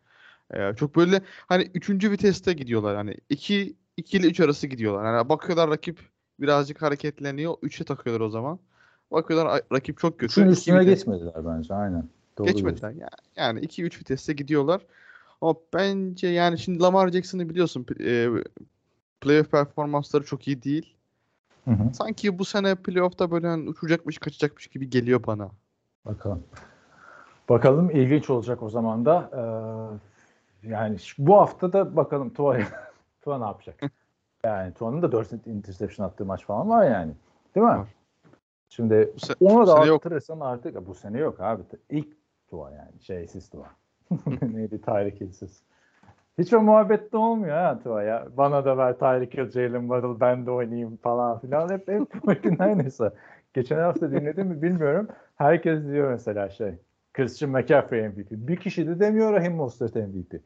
Ee, çok böyle hani üçüncü viteste gidiyorlar. Hani iki, iki ile üç arası gidiyorlar. Hani bakıyorlar rakip birazcık hareketleniyor. Üçe takıyorlar o zaman. Bakıyorlar rakip çok kötü. İki üstüne vites- geçmediler bence. Aynen. Doğru Geçmediler. Ya- Yani 2-3 viteste gidiyorlar. Ama bence yani şimdi Lamar Jackson'ı biliyorsun e, playoff performansları çok iyi değil. Hı hı. Sanki bu sene playoff'ta böyle hani uçacakmış, kaçacakmış gibi geliyor bana. Bakalım. Bakalım ilginç olacak o zaman da. Ee, yani bu hafta da bakalım Tua, Tua ne yapacak? Yani Tua'nın da 4 interception attığı maç falan var yani. Değil mi? Var. Şimdi se- onu da sene yok. arttırırsan artık bu sene yok abi. İlk Tua yani şeysiz Tua. Neydi Tyreek Hill'siz. Hiç o muhabbette olmuyor ha Tua ya. Bana da ver Tyreek Hill, Jalen Waddle ben de oynayayım falan filan. Hep, hep bakın aynısı. Geçen hafta dinledim mi bilmiyorum. Herkes diyor mesela şey. Christian McCaffrey MVP. Bir kişi de demiyor Rahim Mostert MVP.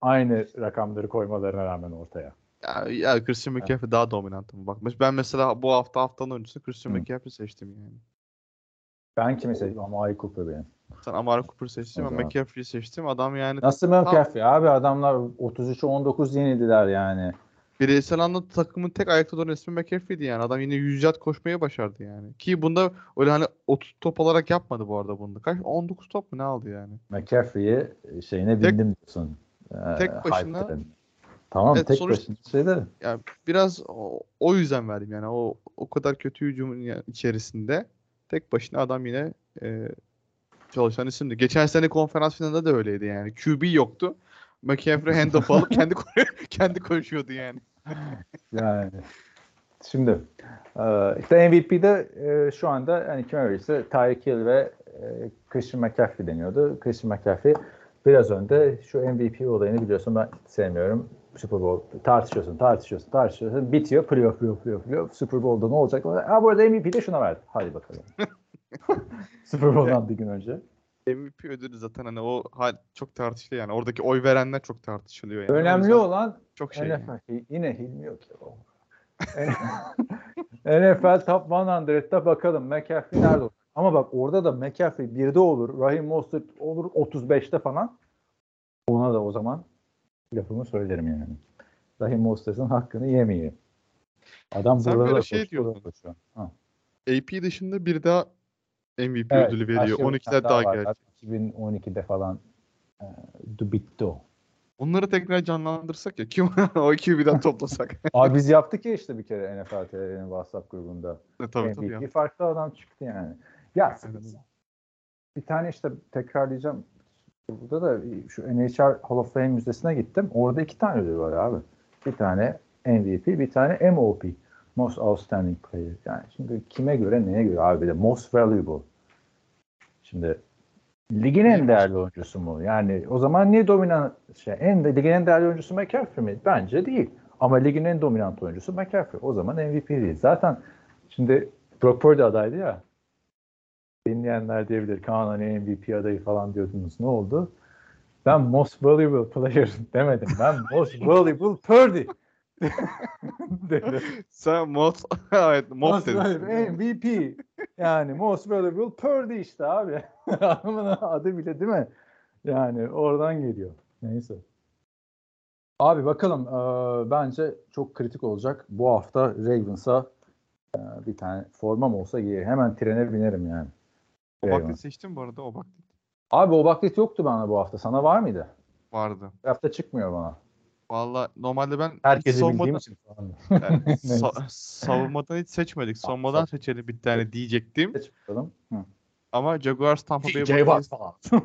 Aynı rakamları koymalarına rağmen ortaya. Ya, ya Christian McCaffrey daha dominantım. Bak ben mesela bu hafta haftanın öncüsü Christian Hı. McCaffrey seçtim yani. Ben kimi seçtim? Ama Ay Cooper benim. Sen Amari Cooper ben zaman. McCaffrey'i seçtim. Adam yani Nasıl McCaffrey? Abi adamlar 33'e 19 yenildiler yani. bireysel anlamda takımın tek ayakta duran ismi McCaffrey'di yani. Adam yine 100 yard koşmayı başardı yani. Ki bunda öyle hani 30 top olarak yapmadı bu arada bunda. Kaç? 19 top mu ne aldı yani? McCaffrey'i şeyine Tek- bindim diyorsun. Ee, tek başına- hype'den. Tamam Evet, tek sonuç- başına şeyde. Yani biraz o, o yüzden verdim yani. O o kadar kötü hücumun içerisinde tek başına adam yine e, çalışan isimdi. Geçen sene konferans finalinde de öyleydi yani. QB yoktu. McCaffrey handoff alıp kendi kendi koşuyordu yani. Yani şimdi e, işte MVP'de e, şu anda hani kim öyleyse Tyreek Hill ve e, Christian McCaffrey deniyordu. Christian McCaffrey biraz önde şu MVP olayını biliyorsun ben hiç sevmiyorum. Super Bowl tartışıyorsun, tartışıyorsun, tartışıyorsun. Bitiyor. Playoff, playoff, playoff, playoff. Super Bowl'da ne olacak? Ha bu arada MVP de şuna verdi. Hadi bakalım. Super Bowl'dan bir gün önce. MVP ödülü zaten hani o hal çok tartışılıyor yani. Oradaki oy verenler çok tartışılıyor yani. Önemli olan çok şey. yani. NFL. Yine Hilmi yok ya. NFL Top 100'da bakalım McCaffrey nerede olur? Ama bak orada da McCaffrey 1'de olur. Raheem Mostert olur 35'te falan. Ona da o zaman lafımı söylerim yani. Raheem Mostert'ın hakkını yemeyeyim. Adam Sen böyle şey diyordun. AP dışında bir daha MVP Evet, ödülü veriyor. başka bir 12'ler tane daha var. geldi. 2012'de falan e, bitti o. Onları tekrar canlandırsak ya. Kim o ekibi bir daha toplasak. Abi biz yaptık ya işte bir kere NFL TR'nin WhatsApp grubunda. E, tabii tabii ya. MVP farklı adam çıktı yani. Ya Evet. bir tane işte tekrarlayacağım. Burada da şu NHL Hall of Fame müzesine gittim. Orada iki tane ödül var abi. Bir tane MVP, bir tane MOP. Most Outstanding Player. Yani şimdi kime göre neye göre abi de Most Valuable. Şimdi ligin en değerli oyuncusu mu? Yani o zaman niye dominant şey en ligin en değerli oyuncusu McCaffrey mi? Bence değil. Ama ligin en dominant oyuncusu McCaffrey. O zaman MVP değil. Zaten şimdi Brock Purdy adaydı ya. Dinleyenler diyebilir. Kaan hani MVP adayı falan diyordunuz. Ne oldu? Ben most valuable player demedim. Ben most valuable Purdy dedim. Sen mod evet mod Most dedin. MVP. Yani most valuable Purdy işte abi. Adamın adı bile değil mi? Yani oradan geliyor. Neyse. Abi bakalım. Ee, bence çok kritik olacak. Bu hafta Ravens'a e, bir tane formam olsa giyer. Hemen trene binerim yani. O Eyvallah. seçtim bu arada o baklit Abi o baklit yoktu bana bu hafta. Sana var mıydı? vardı. Bu hafta çıkmıyor bana. Valla normalde ben Herkesi savunmadan, bildiğim için falan. yani sa- savunmadan hiç seçmedik. Savunmadan sa- seçelim bir tane diyecektim. Geç bakalım. Hı. Ama Jaguars Tampa Bay TJ Watt Buccaneers falan.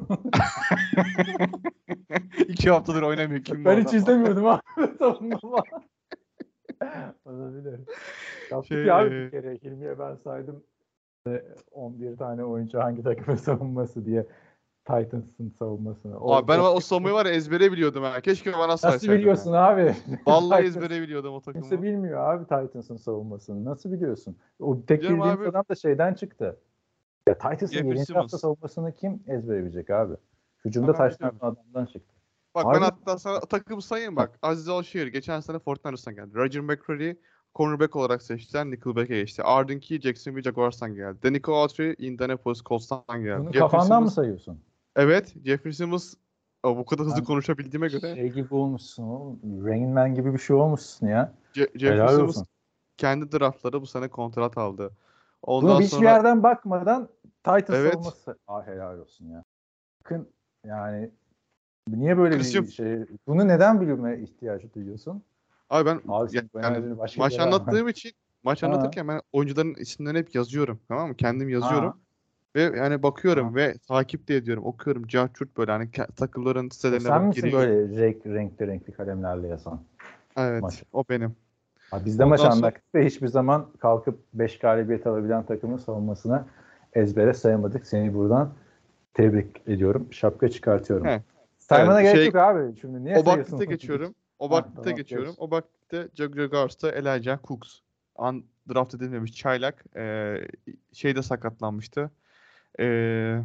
iki haftadır oynamıyor. Kim bu ben hiç adam? izlemiyordum abi. Savunma falan. Olabilir. Yaptık Şey, ya abi e, bir kere. Hilmi'ye ben saydım. E, 11 tane oyuncu hangi takımın savunması diye. Titans'ın savunmasını. O- Abi ben o, savunmayı var ya ezbere biliyordum ha. Keşke bana Nasıl saysaydın. biliyorsun ha. abi? Vallahi ezbere biliyordum o takımı. Kimse bilmiyor abi Titans'ın savunmasını. Nasıl biliyorsun? O tek Biliyorum bildiğimiz abi. adam da şeyden çıktı. Ya Titans'ın Jeffrey 7. Simmons. hafta savunmasını kim ezbere bilecek abi? Hücumda Ben taşlayan adamdan çıktı. Bak Harbi ben hatta sana takımı sayayım bak. Aziz Alşehir geçen sene Fortnite'dan geldi. Roger McCreary cornerback olarak seçtiler. Nickelback'e geçti. Arden Key Jacksonville Jaguars'tan geldi. Denico Autry Indianapolis Colts'tan geldi. Bunu Jeffrey kafandan mı Simmons- sayıyorsun? Evet. Jeffrey Simmons Aa, bu kadar hızlı Ben- konuşabildiğime göre Şey gibi olmuşsun oğlum. Rain Man gibi bir şey olmuşsun ya. Je- Jeffrey Helal Simmons olsun. kendi draftları bu sene kontrat aldı. Bunu Ondan hiçbir sonra yerden bakmadan Titans Evet. savunması. Aa helal olsun ya. Bakın yani niye böyle Christian- bir şey? Bunu neden bilmeye ihtiyacı duyuyorsun? Abi ben Abi ya- yani maç anlattığım için maç Ha. anlatırken ben oyuncuların isimlerini hep yazıyorum. Tamam mı? Kendim yazıyorum. Ha. Ve yani bakıyorum Ha. ve takip de ediyorum. Okuyorum. Cahçurt böyle hani takımların sitelerine Sen misin giriyorum. böyle renk, renkli renkli kalemlerle yazan? Evet. maç? O benim. Abi biz de maç anlattık ve hiçbir zaman kalkıp 5 galibiyet alabilen takımın savunmasını ezbere sayamadık. Seni buradan tebrik ediyorum. Şapka çıkartıyorum. He. Saymana Evet, gerek şey- yok abi. Şimdi niye O sayıyorsun? geçiyorum. O Ha, baktite tamam, geçiyorum. geç. O baktite Jack Jaguars'ta Elijah Cooks. An draft edilmemiş çaylak. Ee, şeyde sakatlanmıştı. Ee,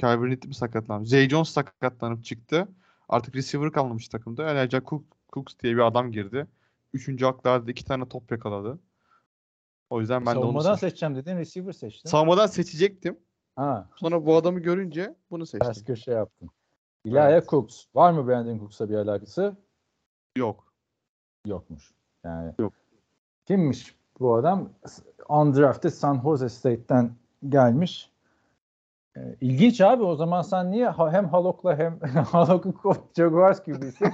Calvin Ridley mi sakatlanmış? Zay Jones sakatlanıp çıktı. Artık receiver kalmamış takımda. Elijah Cook, Cooks diye bir adam girdi. Üçüncü haklarda iki tane top yakaladı. O yüzden ben de onu Savunmadan seçtim. seçeceğim dedin receiver seçtin. Savunmadan seçecektim. ha, Sonra bu adamı görünce bunu ters seçtim. köşe yaptın. Ilaya Cooks. Var mı Brandon Cooks'a bir alakası? Yok. Yokmuş. Yani Yok. Kimmiş bu adam? Undrafted San Jose State'ten gelmiş. Ee, İlginç abi o zaman sen niye hem Halok'la hem Halok'un Jaguars gibisin.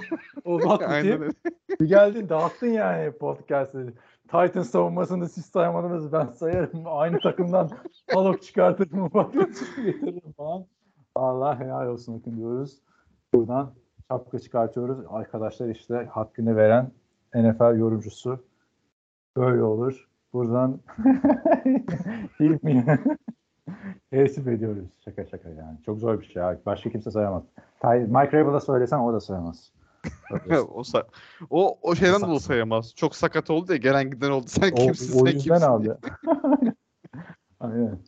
Olmak için bir geldin dağıttın yani podcast'ı. Titan savunmasını siz saymadınız ben sayarım. Aynı takımdan Halok çıkartırım. getiririm falan. Allah helal olsun diyoruz. Buradan şapka çıkartıyoruz. Arkadaşlar işte hakkını veren NFL yorumcusu. Böyle olur. Buradan Hilmi'ye teessüf ediyoruz. Şaka şaka yani. Çok zor bir şey. ya. Başka kimse sayamaz. Mike Rabel'a söylesen o da sayamaz. o, sa- o o şeyden dolayı sayamaz. Çok sakat oldu ya gelen giden oldu. Sen o, kimsin o sen kimsin aldı. Aynen.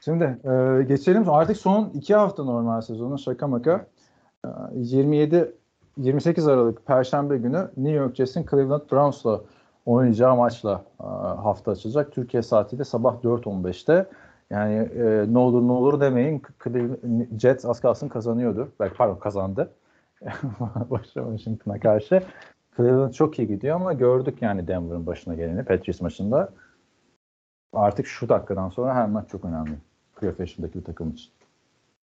Şimdi e, geçelim. Artık son iki hafta normal sezonun şaka maka. E, 27 28 Aralık Perşembe günü New York Jets'in Cleveland Browns'la oynayacağı maçla e, hafta açılacak. Türkiye saatiyle sabah 4.15'te. Yani e, ne olur ne olur demeyin. Jets az kalsın kazanıyordu. Belki pardon kazandı. Washington'a karşı. Cleveland çok iyi gidiyor ama gördük yani Denver'ın başına geleni Patriots maçında. Artık şu dakikadan sonra her maç çok önemli. Professional'daki bir takım için.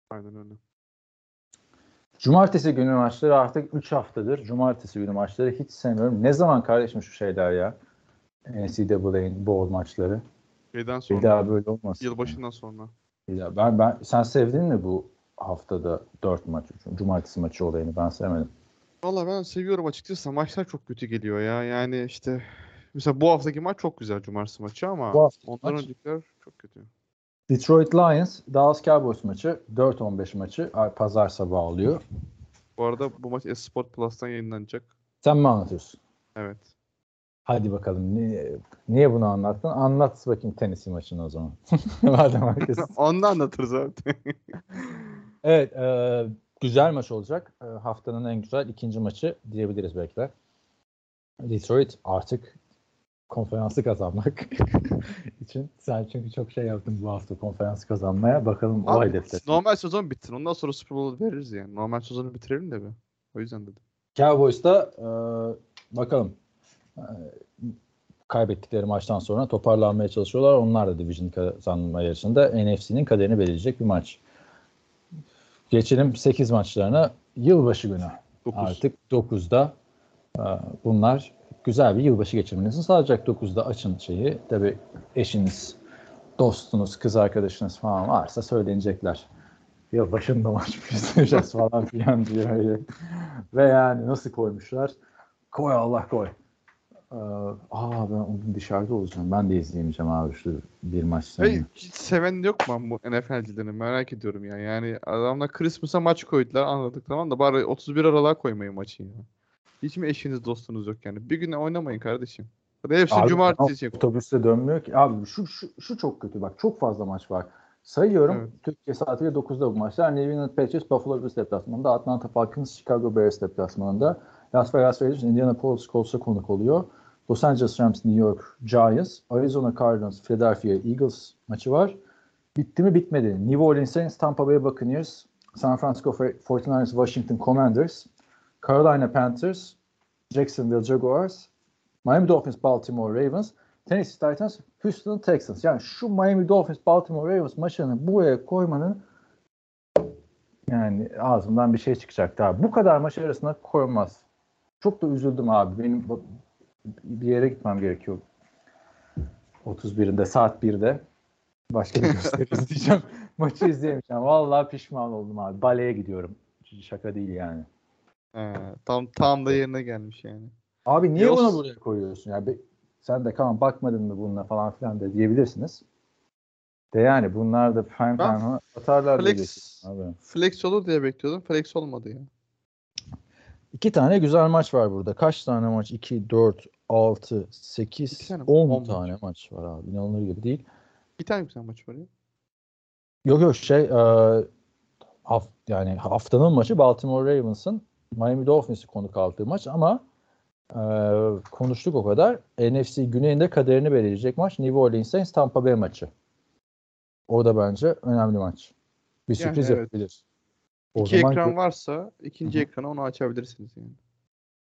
Aynen öyle. Cumartesi günü maçları artık 3 haftadır. Cumartesi günü maçları hiç sevmiyorum. Ne zaman kardeşim şu şeyler ya? NCAA'nin bowl maçları. Şeyden Bir sonra daha böyle olmasın. yılbaşından sonra. Bir daha. Ben, ben, sen sevdin mi bu haftada 4 maç? Cumartesi maçı olayını ben sevmedim. Valla ben seviyorum açıkçası. Maçlar çok kötü geliyor ya. Yani işte mesela bu haftaki maç çok güzel cumartesi maçı ama ondan öncekiler çok kötü. Detroit Lions, Dallas Cowboys maçı 4-15 maçı pazar sabahı oluyor. Bu arada bu maç Esport Plus'tan yayınlanacak. Sen mi anlatıyorsun? Evet. Hadi bakalım. Niye, niye bunu anlattın? Anlat bakayım tenisi maçını o zaman. Madem herkes. Onu da anlatırız abi. Evet. e, güzel maç olacak. E, haftanın en güzel ikinci maçı diyebiliriz belki de. Detroit artık konferansı kazanmak için. Sen çünkü çok şey yaptın bu hafta konferansı kazanmaya. Bakalım o Abi, hedefte. normal sezon bitsin. Ondan sonra Super Bowl veririz yani. Normal sezonu bitirelim de be. O yüzden dedim. Cowboys'ta e, bakalım e, kaybettikleri maçtan sonra toparlanmaya çalışıyorlar. Onlar da division kazanma yarışında NFC'nin kaderini belirleyecek bir maç. Geçelim 8 maçlarına. Yılbaşı günü. Dokuz. Artık 9'da e, bunlar güzel bir yılbaşı geçirmenizi sağlayacak. 9'da açın şeyi. Tabii eşiniz, dostunuz, kız arkadaşınız falan varsa söylenecekler. Yılbaşında maç mı izleyeceğiz falan filan diye öyle. Ve yani nasıl koymuşlar? Koy Allah koy. Ee, aa ben onun dışarıda olacağım. Ben de izleyemeyeceğim abi şu bir maç Hey, seninle. hiç seven yok mu bu NFL'cilerin? Merak ediyorum ya. Yani adamlar Christmas'a maç koydular anladık tamam da bari 31 Aralık'a koymayın maçı ya. Hiç mi eşiniz dostunuz yok yani? Bir güne oynamayın kardeşim. Abi, cumartesi için. Otobüste dönmüyor ki. Abi şu, şu, şu çok kötü bak. Çok fazla maç var. Sayıyorum. Evet. Türkiye saatiyle 9'da bu maçlar. New England Patriots Buffalo Bills deplasmanında. Atlanta Falcons Chicago Bears deplasmanında. Las Vegas Raiders Indianapolis Colts'a konuk oluyor. Los Angeles Rams New York Giants. Arizona Cardinals Philadelphia Eagles maçı var. Bitti mi bitmedi. New Orleans Saints Tampa Bay Buccaneers. San Francisco 49ers Washington Commanders. Carolina Panthers Jacksonville Jaguars. Miami Dolphins Baltimore Ravens. Tennessee Titans, Houston Texans. Yani şu Miami Dolphins Baltimore Ravens maçını buraya koymanın yani ağzımdan bir şey çıkacaktı abi. Bu kadar maç arasında koymaz. Çok da üzüldüm abi. Benim bir yere gitmem gerekiyor. 31'inde saat 1'de başka bir gösteri izleyeceğim. Maçı izleyemeyeceğim. Vallahi pişman oldum abi. Baleye gidiyorum. Şaka değil yani. He, tam tam da yerine gelmiş yani. Abi niye Yos- bunu buraya koyuyorsun? Ya bir- sen de tamam bakmadın mı bununla falan filan da diyebilirsiniz. De yani bunlar da prime Ben time'a atarlar Flex, abi. flex olur diye bekliyordum. Flex olmadı ya. İki tane güzel maç var burada. Kaç tane maç? 2, 4, 6, 8, İki tane mi? 10 On tane maç var abi. İnanılır gibi değil. Bir tane güzel maç var ya. Yok yok şey e, haf- yani haftanın maçı Baltimore Ravens'ın Miami Dolphins'i konuk aldığı maç ama e, konuştuk o kadar. NFC güneyinde kaderini belirleyecek maç New Orleans Saints Tampa Bay maçı. O da bence önemli maç. Bir Yani sürpriz evet. yapabilir. O İki zaman ekran varsa ikinci Hı hı. ekrana onu açabilirsiniz yani.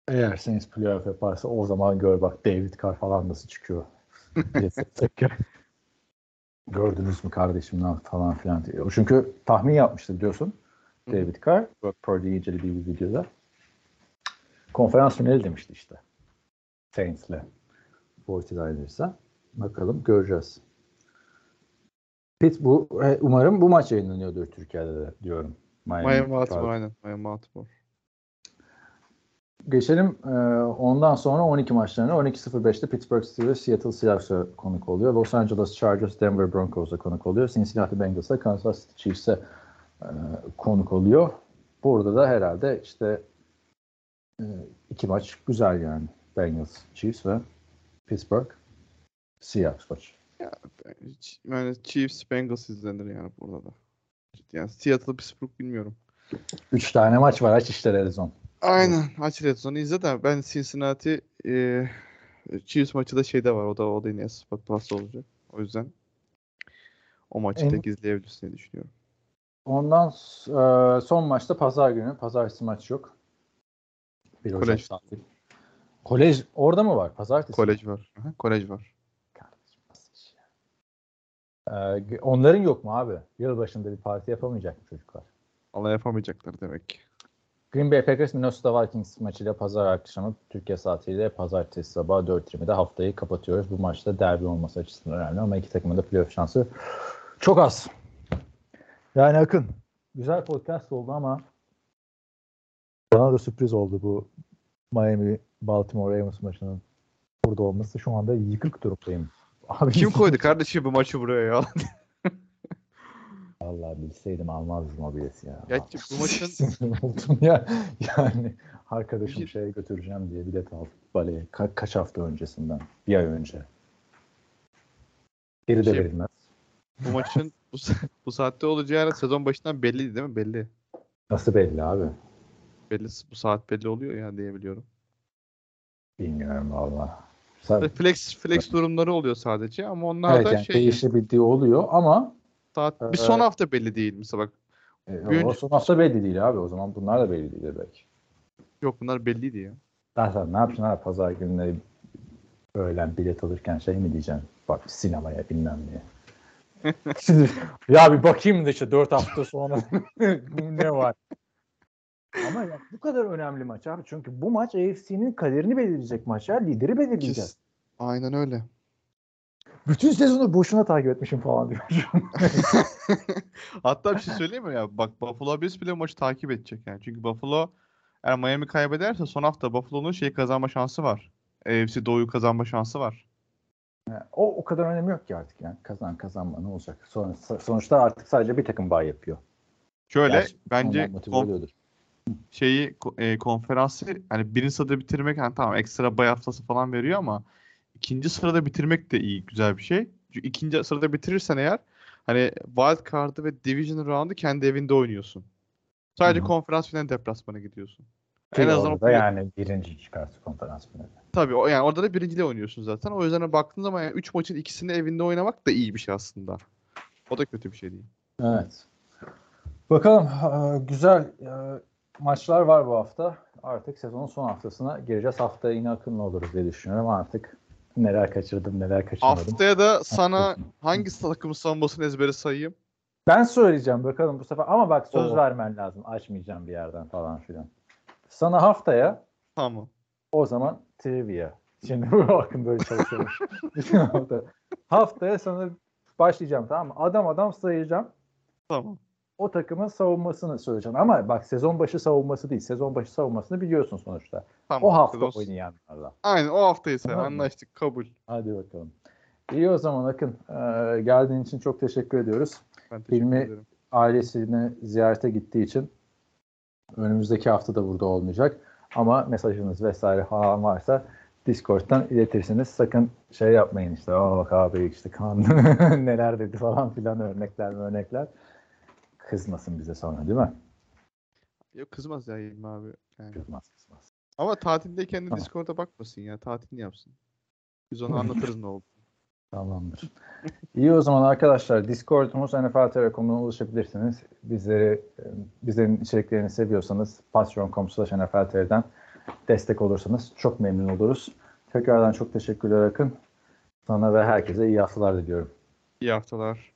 eğer Saints playoff yaparsa o zaman gör bak David Carr falan nasıl çıkıyor. Gördünüz mü kardeşim lan falan filan diye. O çünkü tahmin yapmıştı biliyorsun. David Carr. Brock Purdy'yi incelediği bir videoda. Konferans finali demişti işte. Saints'le 49ers'a. Bakalım göreceğiz. Pit bu e, umarım bu maç yayınlanıyordur Türkiye'de de diyorum. Miami Baltimore Chargers. aynen. Miami Baltimore. Geçelim e, ondan sonra 12 maçlarına 12.05'te Pittsburgh Steelers Seattle Seahawks'a konuk oluyor. Los Angeles Chargers Denver Broncos'a konuk oluyor. Cincinnati Bengals'a Kansas City Chiefs'e e, konuk oluyor. Burada da herhalde işte e, iki maç güzel yani. Bengals Chiefs ve Pittsburgh Seahawks maçı. Yani Chiefs Bengals izlenir yani burada da. Yani Seattle Pittsburgh bilmiyorum. Üç tane maç var aç işte Arizona. Aynen. Aç Red Zone'u izle de ben Cincinnati e, Chiefs maçı da şeyde var. O da o da yine Spot Plus olacak. O yüzden o maçı En- tek izleyebilirsin diye düşünüyorum. Ondan e, son maçta pazar günü. Pazartesi maç yok. Bir Kolej. tatil. Kolej orada mı var? Pazartesi. Kolej var. Kolej var. Ee, onların yok mu abi? Yılbaşında bir parti yapamayacak mı çocuklar? Allah yapamayacaklar demek ki. Green Bay Packers Minnesota Vikings maçıyla pazar akşamı Türkiye saatiyle pazartesi sabahı 4.20'de haftayı kapatıyoruz. Bu maçta derbi olması açısından önemli ama iki takımın da playoff şansı çok az. Yani Akın güzel podcast oldu ama bana da sürpriz oldu bu Miami Baltimore Ravens maçının burada olması. Şu anda yıkık durumdayım. Abi Kim koydu kardeşim bu maçı buraya ya? Vallahi bilseydim almazdım o bileti ya. Gerçi bu maçın oldum ya. Yani arkadaşım şeye götüreceğim diye bilet aldım. Baleye. Ka- kaç hafta öncesinden? Bir ay önce. Geri de Şey- verilmez. bu maçın bu, bu saatte olacağı yani sezon başından belliydi değil mi? Belli. Nasıl belli abi? Belli bu saat belli oluyor ya diyebiliyorum. Bilmiyorum valla. Sa- Flex flex durumları oluyor sadece ama onlar Evet da yani şey değişebildiği oluyor ama saat bir Ee, son hafta belli değil mesela bak. e, o son hafta belli değil abi. O zaman bunlar da belli değil belki. Yok bunlar belliydi ya. Ben sen ne yapacaksın abi pazar günleri öğlen bilet alırken şey mi diyeceksin? Bak sinemaya bilmem diye. ya bir bakayım da işte 4 hafta sonra ne var? Ama ya bu kadar önemli maç abi. Çünkü bu maç AFC'nin kaderini belirleyecek maç ya. Lideri belirleyecek. Kes- Aynen öyle. Bütün sezonu boşuna takip etmişim falan diyor. Hatta bir şey söyleyeyim mi ya? Bak Buffalo Bills bile maçı takip edecek yani. Çünkü Buffalo eğer Miami kaybederse son hafta Buffalo'nun şey kazanma şansı var. AFC Doğu'yu kazanma şansı var. O o kadar önemi yok ki artık yani. Kazan kazanma ne olacak? Sonra, sonuçta artık sadece bir takım bay yapıyor. Şöyle Gerçi bence oluyordur. şeyi e, konferansı hani birinci sırada bitirmek hani tamam ekstra bay haftası falan veriyor ama ikinci sırada bitirmek de iyi güzel bir şey. Çünkü ikinci sırada bitirirsen eğer hani wild card'ı ve division round'ı kendi evinde oynuyorsun. Sadece Hı hı. konferans finali deplasmana gidiyorsun. Ki en azından da yani birinci çıkarsa konferans finali. Tabii o yani orada da birinciyle oynuyorsun zaten. O yüzden baktığın zaman yani 3 maçın ikisini evinde oynamak da iyi bir şey aslında. O da kötü bir şey değil. Evet. Bakalım güzel e, maçlar var bu hafta. Artık sezonun son haftasına gireceğiz. Haftaya yine akınlı oluruz diye düşünüyorum. Artık neler kaçırdım neler kaçırmadım. Haftaya da sana hangi takımın savunmasını ezbere sayayım? Ben söyleyeceğim bakalım bu sefer. Ama bak söz Oo. vermen lazım. Açmayacağım bir yerden falan filan. Sana haftaya Tamam. o zaman trivia. Şimdi bakın böyle çalışıyormuş. Bütün hafta. Haftaya sana başlayacağım tamam mı? Adam adam sayacağım. Tamam. o takımın savunmasını söyleyeceğim. Ama bak sezon başı savunması değil. Sezon başı savunmasını biliyorsun sonuçta. Tamam. O hafta Dost- oynayanlarla. Aynen o haftayı say. Tamam? Anlaştık. Kabul. Hadi bakalım. İyi o zaman Akın. Ee, geldiğin için çok teşekkür ediyoruz. Ben teşekkür Filmi- ederim. Ailesini ziyarete gittiği için önümüzdeki hafta da burada olmayacak. Ama mesajınız vesaire falan varsa Discord'dan iletirsiniz. Sakın şey yapmayın işte. Aa bak abi işte Kaan neler dedi falan filan örnekler örnekler. Kızmasın bize sonra değil mi? Yok kızmaz ya Hilmi abi. Yani. Kızmaz kızmaz. Ama tatildeyken de. Discord'a bakmasın ya. Tatilini yapsın. Biz ona anlatırız ne oldu. Tamamdır. İyi o zaman arkadaşlar Discord'umuz NFL Telekom'dan ulaşabilirsiniz. Bizleri, e, bizlerin içeriklerini seviyorsanız patreon.com slash nfltr'den destek olursanız çok memnun oluruz. Tekrardan çok teşekkürler Akın. Sana ve herkese iyi haftalar diliyorum. İyi haftalar.